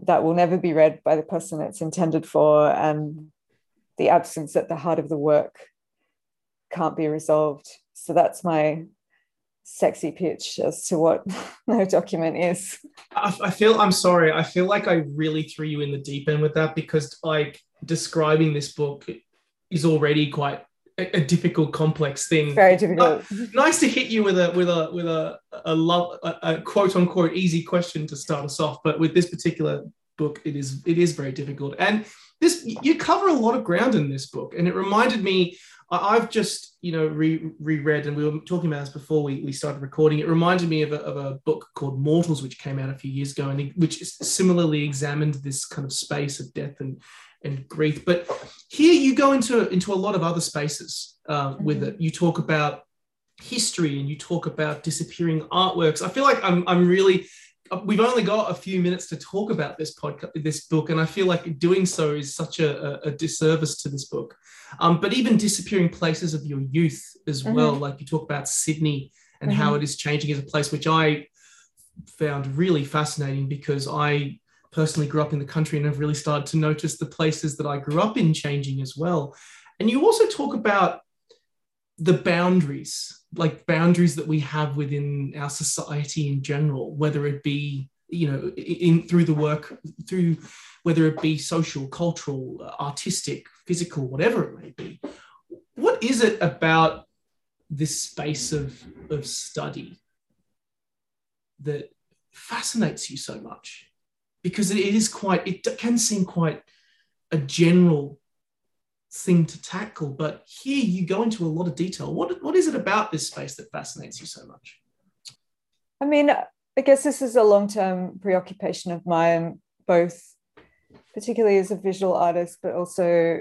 that will never be read by the person it's intended for. And the absence at the heart of the work can't be resolved. So that's my sexy pitch as to what no document is. I, I, feel I'm sorry. I feel like I really threw you in the deep end with that because like describing this book is already quite a, a difficult, complex thing. Very difficult. Uh, nice to hit you with a with a with a a, love, a, a quote unquote easy question to start us off, but with this particular book, it is it is very difficult. And this you cover a lot of ground in this book, and it reminded me I've just, you know, re- reread, and we were talking about this before we, we started recording. It reminded me of a, of a book called Mortals, which came out a few years ago, and which similarly examined this kind of space of death and and grief. But here you go into into a lot of other spaces uh, with mm-hmm. it. You talk about history and you talk about disappearing artworks. I feel like I'm I'm really we've only got a few minutes to talk about this podcast, this book, and I feel like doing so is such a, a disservice to this book. Um, but even disappearing places of your youth as mm-hmm. well, like you talk about Sydney and mm-hmm. how it is changing as a place, which I found really fascinating because I personally grew up in the country and have really started to notice the places that I grew up in changing as well. And you also talk about the boundaries, like boundaries that we have within our society in general, whether it be you know in through the work through whether it be social cultural uh, artistic physical whatever it may be what is it about this space of of study that fascinates you so much? Because it is quite it can seem quite a general thing to tackle but here you go into a lot of detail. What what is it about this space that fascinates you so much? I mean i guess this is a long-term preoccupation of mine both particularly as a visual artist but also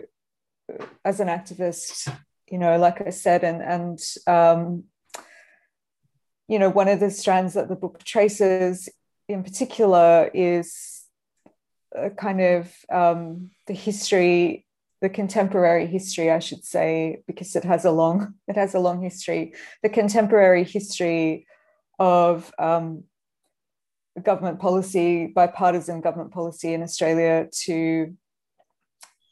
as an activist you know like i said and and um, you know one of the strands that the book traces in particular is a kind of um, the history the contemporary history i should say because it has a long it has a long history the contemporary history of um, government policy bipartisan government policy in australia to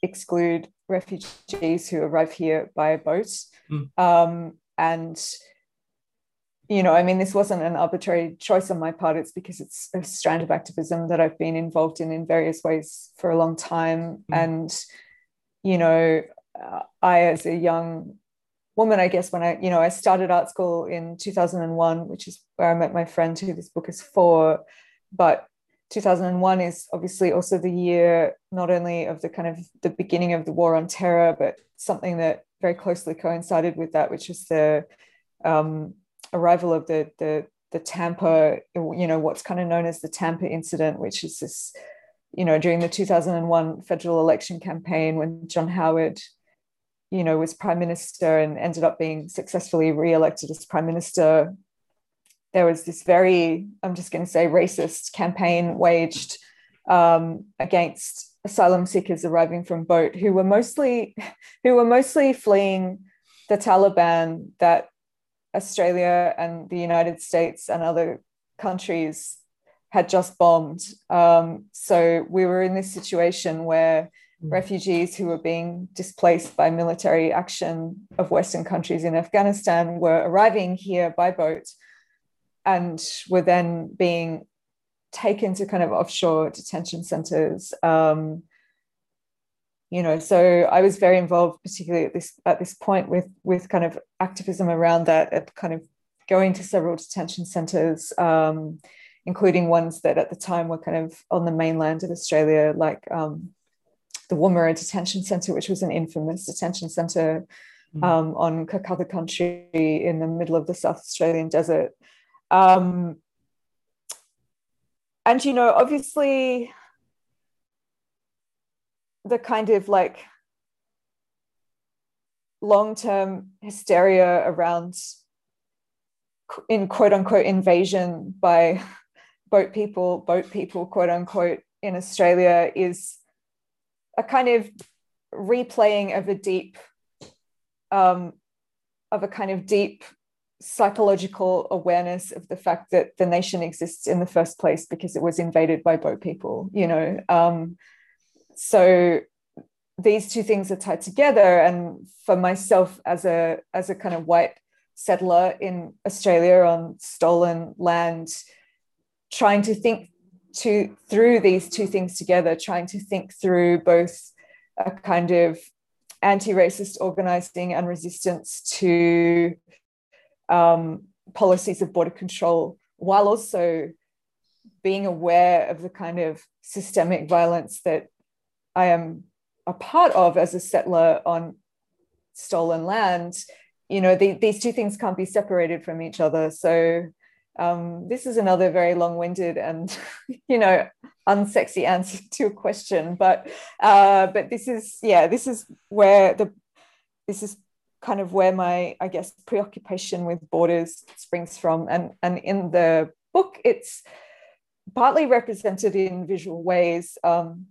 exclude refugees who arrive here by boat mm. um, and you know, I mean, this wasn't an arbitrary choice on my part. It's because it's a strand of activism that I've been involved in in various ways for a long time. Mm. And, you know, uh, I, as a young woman, I guess, when I, you know, I started art school in 2001, which is where I met my friend who this book is for. But 2001 is obviously also the year not only of the kind of the beginning of the war on terror, but something that very closely coincided with that, which is the um, arrival of the the the Tampa, you know, what's kind of known as the Tampa incident, which is this, you know, during the 2001 federal election campaign when John Howard, you know, was prime minister and ended up being successfully re-elected as prime minister. There was this very, I'm just going to say, racist campaign waged um, against asylum seekers arriving from boat who were mostly, who were mostly fleeing the Taliban that Australia and the United States and other countries had just bombed. Um, so we were in this situation where mm. refugees who were being displaced by military action of Western countries in Afghanistan were arriving here by boat and were then being taken to kind of offshore detention centers. Um, you know so i was very involved particularly at this at this point with with kind of activism around that at kind of going to several detention centers um, including ones that at the time were kind of on the mainland of australia like um, the woomera detention center which was an infamous detention center mm. um, on Kokatha country in the middle of the south australian desert um, and you know obviously the kind of like long-term hysteria around in quote unquote invasion by boat people boat people quote unquote in australia is a kind of replaying of a deep um, of a kind of deep psychological awareness of the fact that the nation exists in the first place because it was invaded by boat people you know? Um, so these two things are tied together. And for myself as a as a kind of white settler in australia on stolen land trying to think to through these two things together trying to think through both a kind of anti-racist organizing and resistance to um, policies of border control while also being aware of the kind of systemic violence that I am a part of as a settler on stolen land, you know, the, these two things can't be separated from each other. So um, this is another very long-winded and, you know, unsexy answer to a question, but uh, but this is yeah, this is where the this is kind of where my I guess preoccupation with borders springs from, and and in the book it's partly represented in visual ways. Um,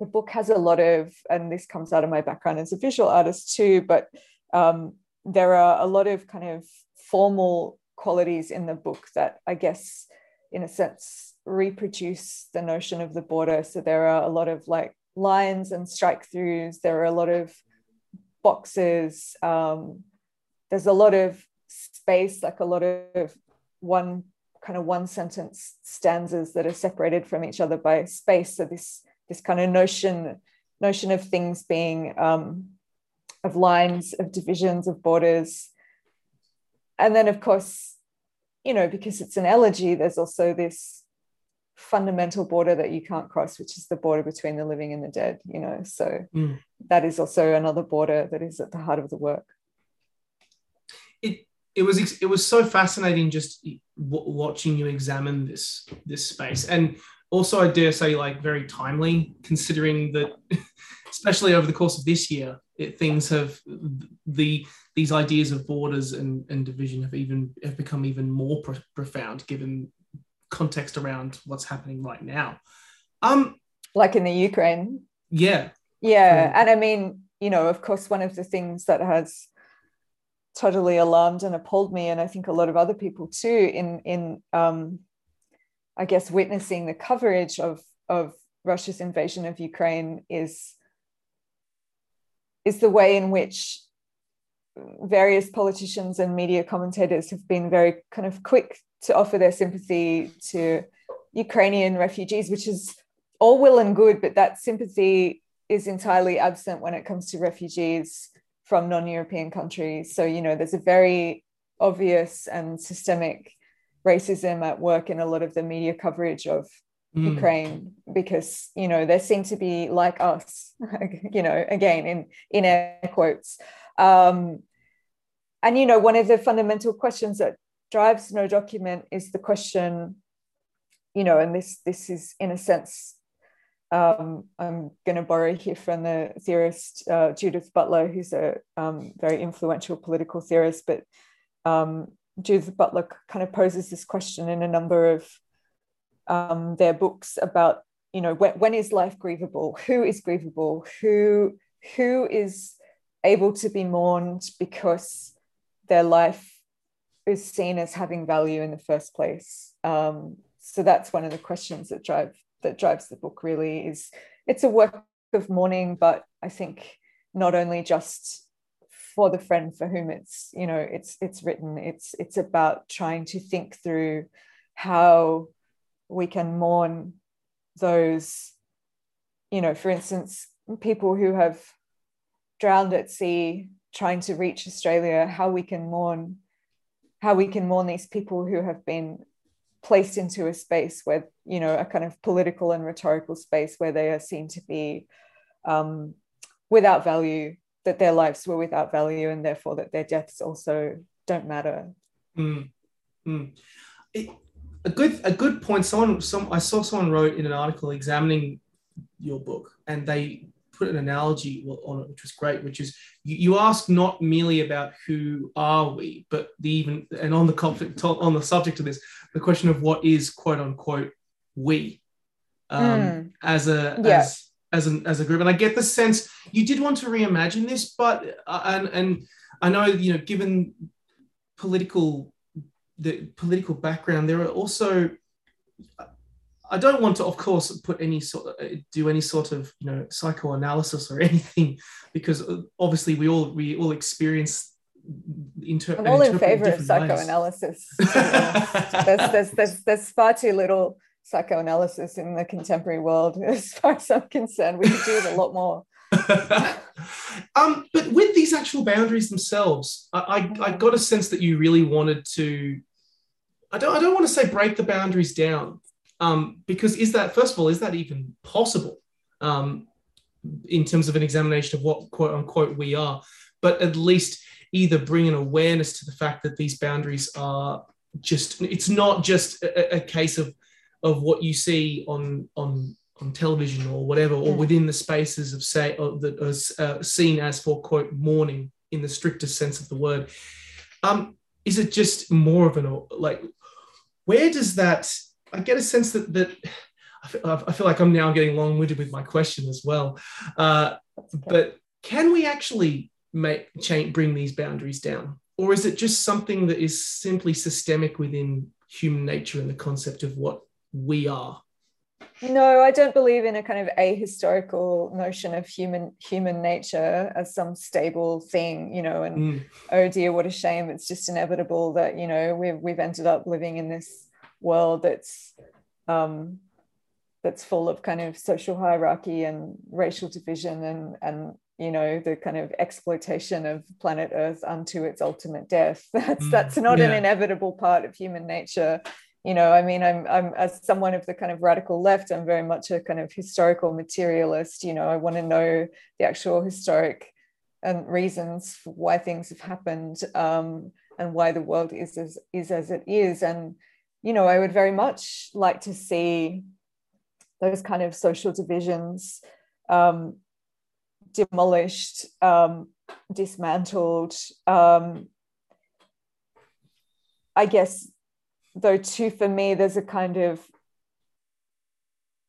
the book has a lot of, and this comes out of my background as a visual artist too, but um, there are a lot of kind of formal qualities in the book that I guess, in a sense, reproduce the notion of the border. So there are a lot of like lines and strike throughs. There are a lot of boxes. Um, there's a lot of space, like a lot of one kind of one sentence stanzas that are separated from each other by space. So this this kind of notion notion of things being um, of lines, of divisions, of borders, and then of course, you know, because it's an elegy, there's also this fundamental border that you can't cross, which is the border between the living and the dead. You know, so mm. that is also another border that is at the heart of the work. It it was it was so fascinating just w- watching you examine this this space and also i dare say like very timely considering that especially over the course of this year it, things have the these ideas of borders and, and division have even have become even more pro- profound given context around what's happening right now. Um like in the ukraine. Yeah. Yeah and i mean you know of course one of the things that has totally alarmed and appalled me and i think a lot of other people too in in um, i guess witnessing the coverage of of russia's invasion of ukraine is is the way in which various politicians and media commentators have been very kind of quick to offer their sympathy to ukrainian refugees which is all well and good but that sympathy is entirely absent when it comes to refugees from non-European countries. So, you know, there's a very obvious and systemic racism at work in a lot of the media coverage of mm. Ukraine because, you know, they seem to be like us, you know, again, in, in air quotes. Um, and, you know, one of the fundamental questions that drives no document is the question, you know, and this this is in a sense um, I'm going to borrow here from the theorist uh, Judith Butler, who's a um, very influential political theorist. But um, Judith Butler kind of poses this question in a number of um, their books about, you know, when, when is life grievable? Who is grievable? Who who is able to be mourned because their life is seen as having value in the first place? Um, so that's one of the questions that drive that drives the book really is it's a work of mourning but i think not only just for the friend for whom it's you know it's it's written it's it's about trying to think through how we can mourn those you know for instance people who have drowned at sea trying to reach australia how we can mourn how we can mourn these people who have been placed into a space where you know a kind of political and rhetorical space where they are seen to be um, without value that their lives were without value and therefore that their deaths also don't matter mm. Mm. It, a good a good point someone some i saw someone wrote in an article examining your book and they put an analogy on it, which was great, which is you, you ask not merely about who are we, but the even and on the conflict on the subject of this, the question of what is quote unquote we um, mm. as a yeah. as as an, as a group. And I get the sense you did want to reimagine this, but uh, and and I know you know given political the political background, there are also I don't want to, of course, put any sort of, uh, do any sort of you know psychoanalysis or anything, because uh, obviously we all we all experience. Inter- I'm all in favor of psychoanalysis. there's, there's, there's, there's far too little psychoanalysis in the contemporary world, as far as I'm concerned. We could do it a lot more. um, but with these actual boundaries themselves, I, I, I got a sense that you really wanted to. I don't, I don't want to say break the boundaries down, um, because is that, first of all, is that even possible um, in terms of an examination of what quote unquote we are? But at least either bring an awareness to the fact that these boundaries are just, it's not just a, a case of, of what you see on, on, on television or whatever, or within the spaces of say, that are uh, seen as for quote mourning in the strictest sense of the word. Um, is it just more of an like where does that I get a sense that that I feel, I feel like I'm now getting long-winded with my question as well. Uh, but can we actually make change, bring these boundaries down, or is it just something that is simply systemic within human nature and the concept of what we are? no i don't believe in a kind of ahistorical notion of human human nature as some stable thing you know and Mm. oh dear what a shame it's just inevitable that you know we've, we've ended up living in this world that's um that's full of kind of social hierarchy and racial division and and you know the kind of exploitation of planet earth unto its ultimate death. That's Mm, that's not an inevitable part of human nature. You know i mean i'm i'm as someone of the kind of radical left i'm very much a kind of historical materialist. You know i want to know the actual historic and reasons for why things have happened um, and why the world is as is as it is. And you know i would very much like to see those kind of social divisions um, demolished um, dismantled. Um, i guess though too for me there's a kind of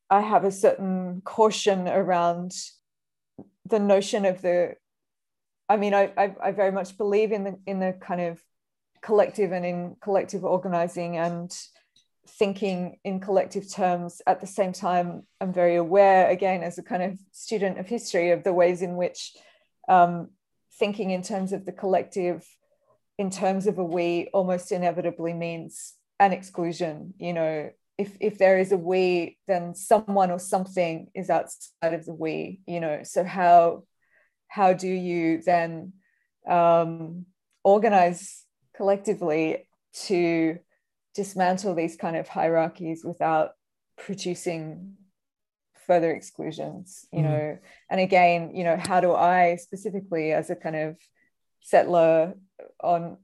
i have a certain caution around the notion of the i mean i i, I very much believe in the in the kind of collective and in collective organizing and thinking in collective terms. At the same time i'm very aware again as a kind of student of history of the ways in which um, thinking in terms of the collective in terms of a we almost inevitably means an exclusion you know. If if there is a we then someone or something is outside of the we you know. So how how do you then um, organize collectively to dismantle these kind of hierarchies without producing further exclusions you Mhm. know and again you know how do i specifically as a kind of settler on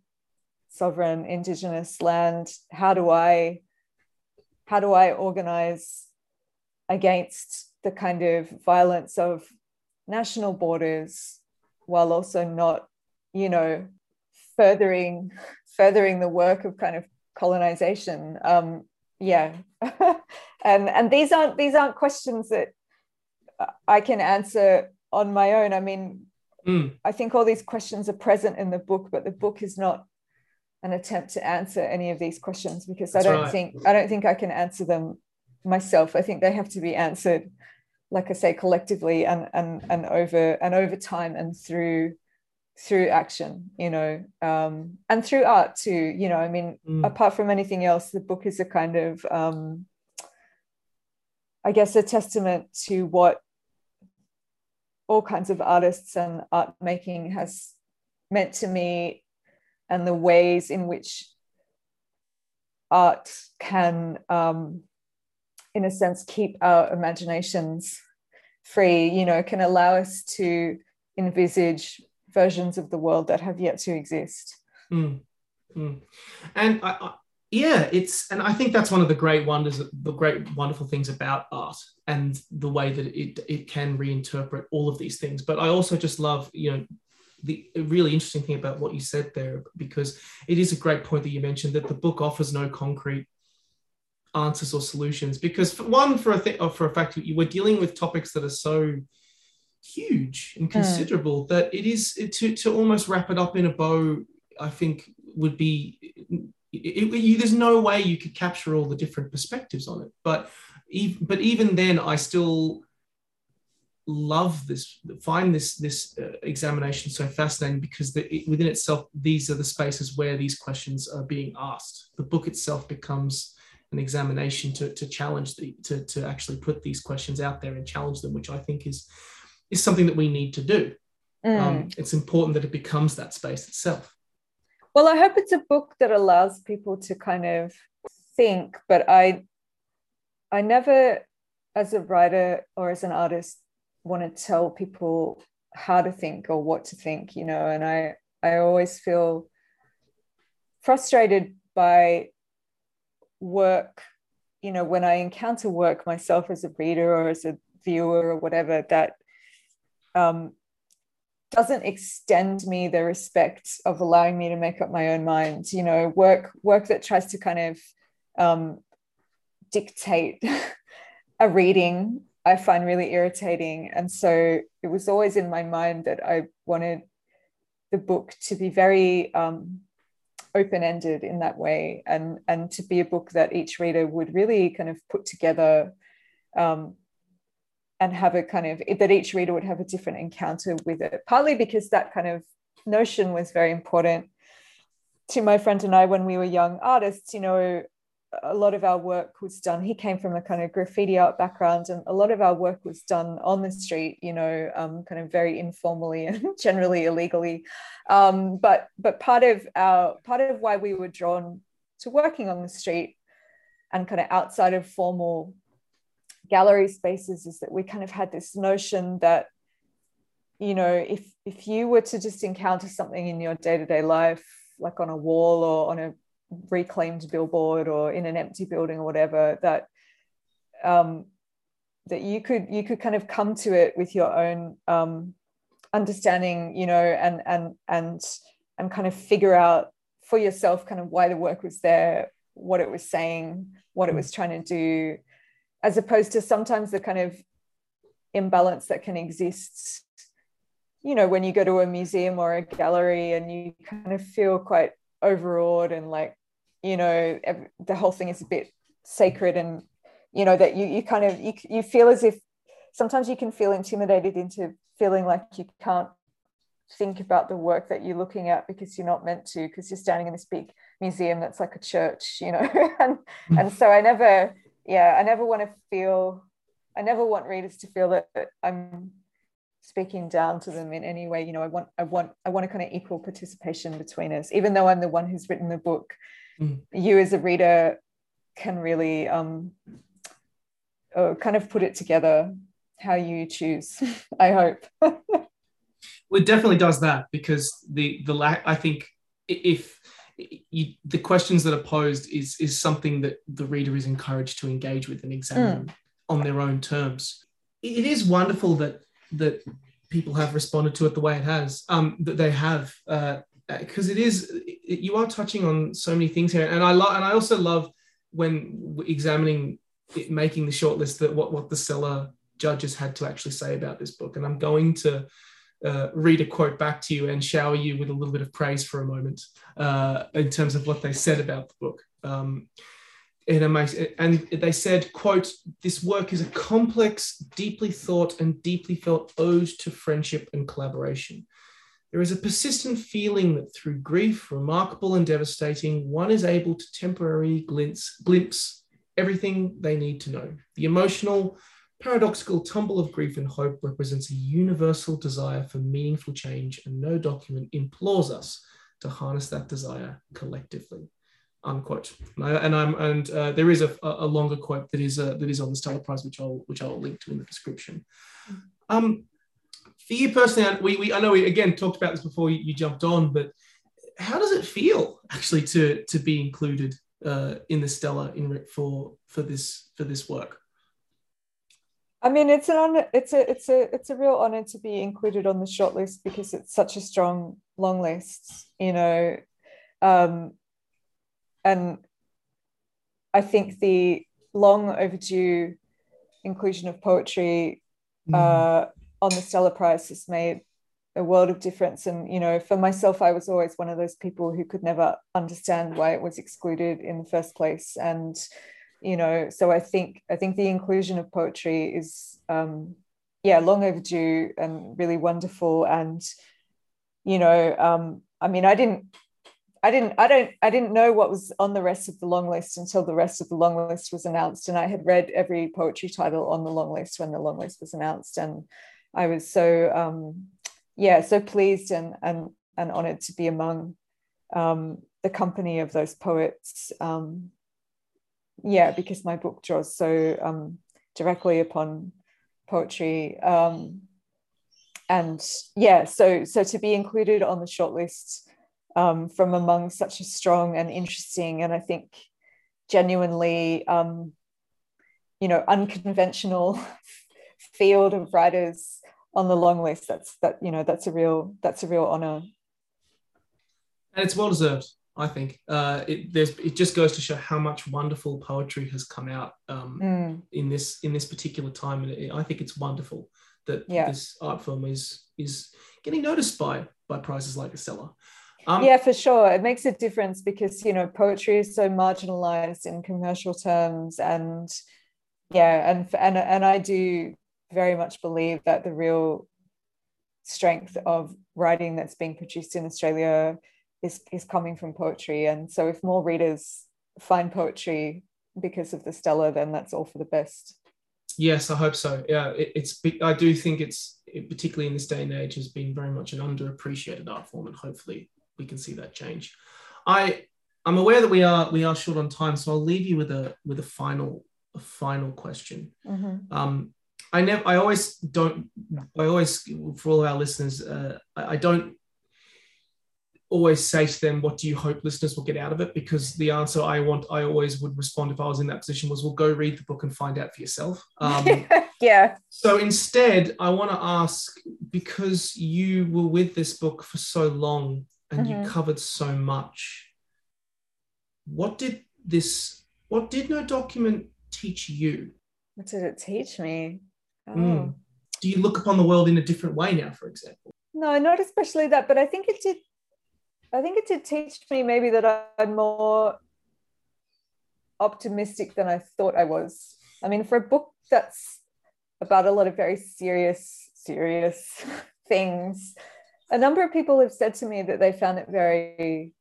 sovereign indigenous land how do i how do i organize against the kind of violence of national borders while also not you know furthering furthering the work of kind of colonization um yeah and and these aren't these aren't questions that i can answer on my own i mean Mm. I think all these questions are present in the book, but the book is not an attempt to answer any of these questions because That's I don't right. think I don't think I can answer them myself. I think they have to be answered, like I say, collectively and and and over and over time and through through action, you know, um, and through art too. You know, I mean, Mm. apart from anything else, the book is a kind of um, I guess a testament to what all kinds of artists and art making has meant to me and the ways in which art can um, in a sense keep our imaginations free you know can allow us to envisage versions of the world that have yet to exist Mm. Mm. And I, I, yeah, it's and I think that's one of the great wonders, the great wonderful things about art and the way that it it can reinterpret all of these things. But I also just love, you know, the really interesting thing about what you said there because it is a great point that you mentioned that the book offers no concrete answers or solutions because for one for a thing or for a fact you were dealing with topics that are so huge and considerable that it is to to almost wrap it up in a bow i think would be it, it- you, there's no way you could capture all the different perspectives on it. But even, but even then i still love this find this this uh, examination so fascinating because the, it, within itself these are the spaces where these questions are being asked. The book itself becomes an examination to, to challenge the to, to actually put these questions out there and challenge them which i think is is something that we need to do Mm. um, it's important that it becomes that space itself Well, I hope it's a book that allows people to kind of think, but I I never as a writer or as an artist want to tell people how to think or what to think, you know, and I I always feel frustrated by work, you know, when I encounter work myself as a reader or as a viewer or whatever that um doesn't extend me the respect of allowing me to make up my own mind you know work work that tries to kind of um, dictate a reading i find really irritating. And so it was always in my mind that i wanted the book to be very um, open-ended in that way and and to be a book that each reader would really kind of put together um, and have a kind of that each reader would have a different encounter with it. Partly because that kind of notion was very important to my friend and I when we were young artists. You know, a lot of our work was done. He came from a kind of graffiti art background, and a lot of our work was done on the street. You know, um, kind of very informally and generally illegally. Um, but but part of our part of why we were drawn to working on the street and kind of outside of formal gallery spaces is that we kind of had this notion that you know if if you were to just encounter something in your day-to-day life like on a wall or on a reclaimed billboard or in an empty building or whatever that um, that you could you could kind of come to it with your own um, understanding you know and and and and kind of figure out for yourself kind of why the work was there what it was saying what it was trying to do as opposed to sometimes the kind of imbalance that can exist you know when you go to a museum or a gallery and you kind of feel quite overawed and like you know every, the whole thing is a bit sacred and you know that you you kind of you, you feel as if sometimes you can feel intimidated into feeling like you can't think about the work that you're looking at because you're not meant to because you're standing in this big museum that's like a church you know? And and so i never yeah i never want to feel i never want readers to feel that i'm speaking down to them in any way you know i want i want i want a kind of equal participation between us even though i'm the one who's written the book mm. you as a reader can really um uh, kind of put it together how you choose i hope well, it definitely does that because the the lack i think if you, the questions that are posed is is something that the reader is encouraged to engage with and examine mm. on their own terms. It is wonderful that that people have responded to it the way it has um that they have uh because it is it, you are touching on so many things here. And i love and i also love when examining it, making the shortlist that what what the Stella judges had to actually say about this book. And i'm going to uh, read a quote back to you and shower you with a little bit of praise for a moment uh, in terms of what they said about the book. Um, and they said, quote, this work is a complex, deeply thought and deeply felt ode to friendship and collaboration. There is a persistent feeling that through grief, remarkable and devastating, one is able to temporarily glimpse, glimpse everything they need to know. The emotional, paradoxical tumble of grief and hope represents a universal desire for meaningful change, and no document implores us to harness that desire collectively unquote. And, I, am and uh, there is a, a, longer quote that is uh, that is on the Stella Prize, which I'll which I'll link to in the description. Um, for you personally, we, we I know we again talked about this before you, you, jumped on, but how does it feel actually to to be included uh, in the Stella in for for this for this work? I mean, it's an honor, it's a it's a it's a real honor to be included on the shortlist because it's such a strong long list. You know, um, and I think the long overdue inclusion of poetry mm. uh, on the Stella Prize has made a world of difference. And you know, for myself, I was always one of those people who could never understand why it was excluded in the first place. And you know, so I think I think the inclusion of poetry is um, yeah long overdue and really wonderful. And you know, um, I mean, I didn't I didn't I don't I didn't know what was on the rest of the long list until the rest of the long list was announced. And I had read every poetry title on the long list when the long list was announced. And I was so um, yeah so pleased and and and honored to be among um, the company of those poets. Um, yeah because my book draws so um, directly upon poetry um, and yeah so so to be included on the shortlist um, from among such a strong and interesting and I think genuinely, um, you know, unconventional field of writers on the long list. That's that you know that's a real that's a real honor. And it's well deserved. I think uh, it, there's, it just goes to show how much wonderful poetry has come out um, mm. in this in this particular time, and it, I think it's wonderful that yeah. this art form is is getting noticed by by prizes like Estella. Um, yeah, for sure. It makes a difference because, you know, poetry is so marginalized in commercial terms and, yeah, and and and I do very much believe that the real strength of writing that's being produced in Australia is is coming from poetry. And so if more readers find poetry because of the Stella, then that's all for the best. Yes, I hope so. Yeah, it, it's. I do think it's it, particularly in this day and age has been very much an underappreciated art form, and hopefully we can see that change. I I'm aware that we are we are short on time, so I'll leave you with a with a final a final question. Mm-hmm. Um, I never. I always don't. I always for all of our listeners. Uh, I, I don't always say to them, "What do you hope listeners will get out of it?" Because the answer I want, I always would respond if I was in that position was, "Well, go read the book and find out for yourself." Um, yeah. so instead, I want to ask because you were with this book for so long and Mhm. you covered so much. What did this? What did no document teach you? What did it teach me? Oh. Mm. Do you look upon the world in a different way now, for example? No, not especially that, but I think it did. I think it did teach me maybe that I'm more optimistic than I thought I was. I mean, for a book that's about a lot of very serious, serious things, a number of people have said to me that they found it very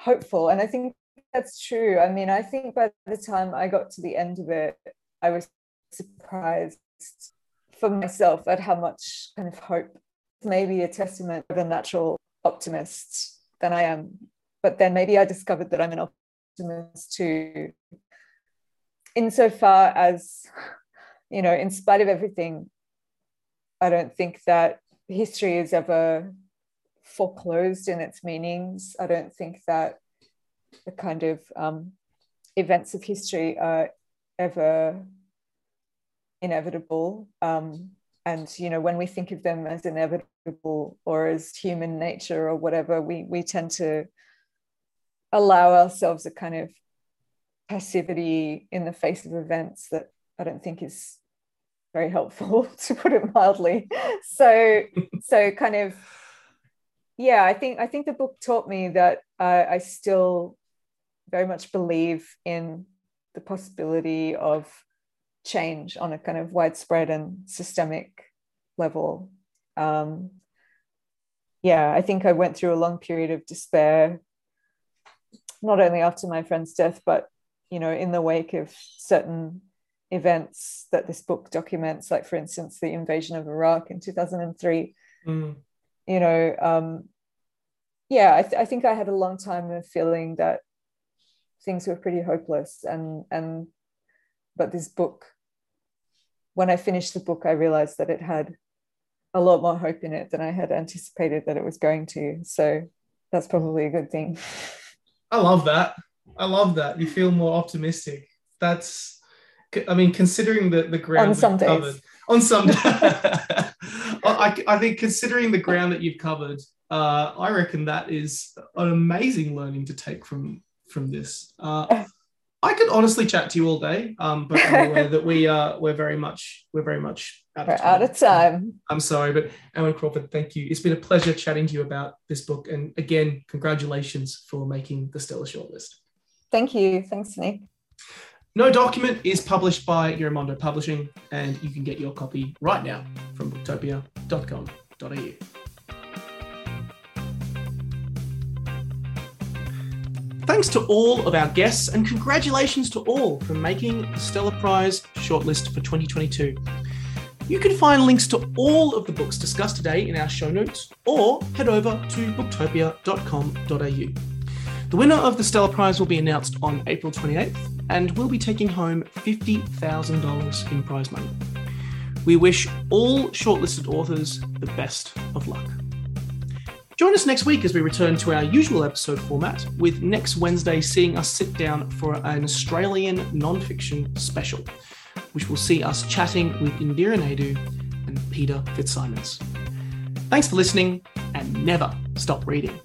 hopeful. And I think that's true. I mean, I think by the time I got to the end of it, I was surprised for myself at how much kind of hope maybe a testament of a natural optimist than I am. But then maybe I discovered that I'm an optimist too. Insofar as, you know, in spite of everything, I don't think that history is ever foreclosed in its meanings. I don't think that the kind of um, events of history are ever inevitable. Um, and you know, when we think of them as inevitable or as human nature or whatever, we we tend to allow ourselves a kind of passivity in the face of events that I don't think is very helpful, to put it mildly. So, so kind of, yeah, I think I think the book taught me that I still very much believe in the possibility of change on a kind of widespread and systemic level. Um, yeah, I think I went through a long period of despair, not only after my friend's death, but you know, in the wake of certain events that this book documents, like for instance, the invasion of Iraq in 2003. Mm. You know, um, yeah, I, th- I think I had a long time of feeling that things were pretty hopeless, and and but this book, when I finished the book, I realized that it had a lot more hope in it than I had anticipated that it was going to. So that's probably a good thing. I love that. I love that. You feel more optimistic. That's, I mean, considering the the ground On some days. covered on some. I, I think considering the ground that you've covered, uh, I reckon that is an amazing learning to take from from this. Uh, I could honestly chat to you all day, um, but I'm aware that we uh, we're very much we're very much out We're of time. out of time. I'm sorry, but Anwen Crawford, thank you. It's been a pleasure chatting to you about this book, and again, congratulations for making the Stella shortlist. Thank you. Thanks, Nick. No Document is published by Giramondo Publishing, and you can get your copy right now from booktopia.com.au. Thanks to all of our guests, and congratulations to all for making the Stella Prize shortlist for 2022. You can find links to all of the books discussed today in our show notes, or head over to booktopia.com.au. The winner of the Stella Prize will be announced on April 28th and will be taking home $50,000 in prize money. We wish all shortlisted authors the best of luck. Join us next week as we return to our usual episode format, with next Wednesday seeing us sit down for an Australian non-fiction special, which will see us chatting with Indira Naidoo and Peter Fitzsimons. Thanks for listening, and never stop reading.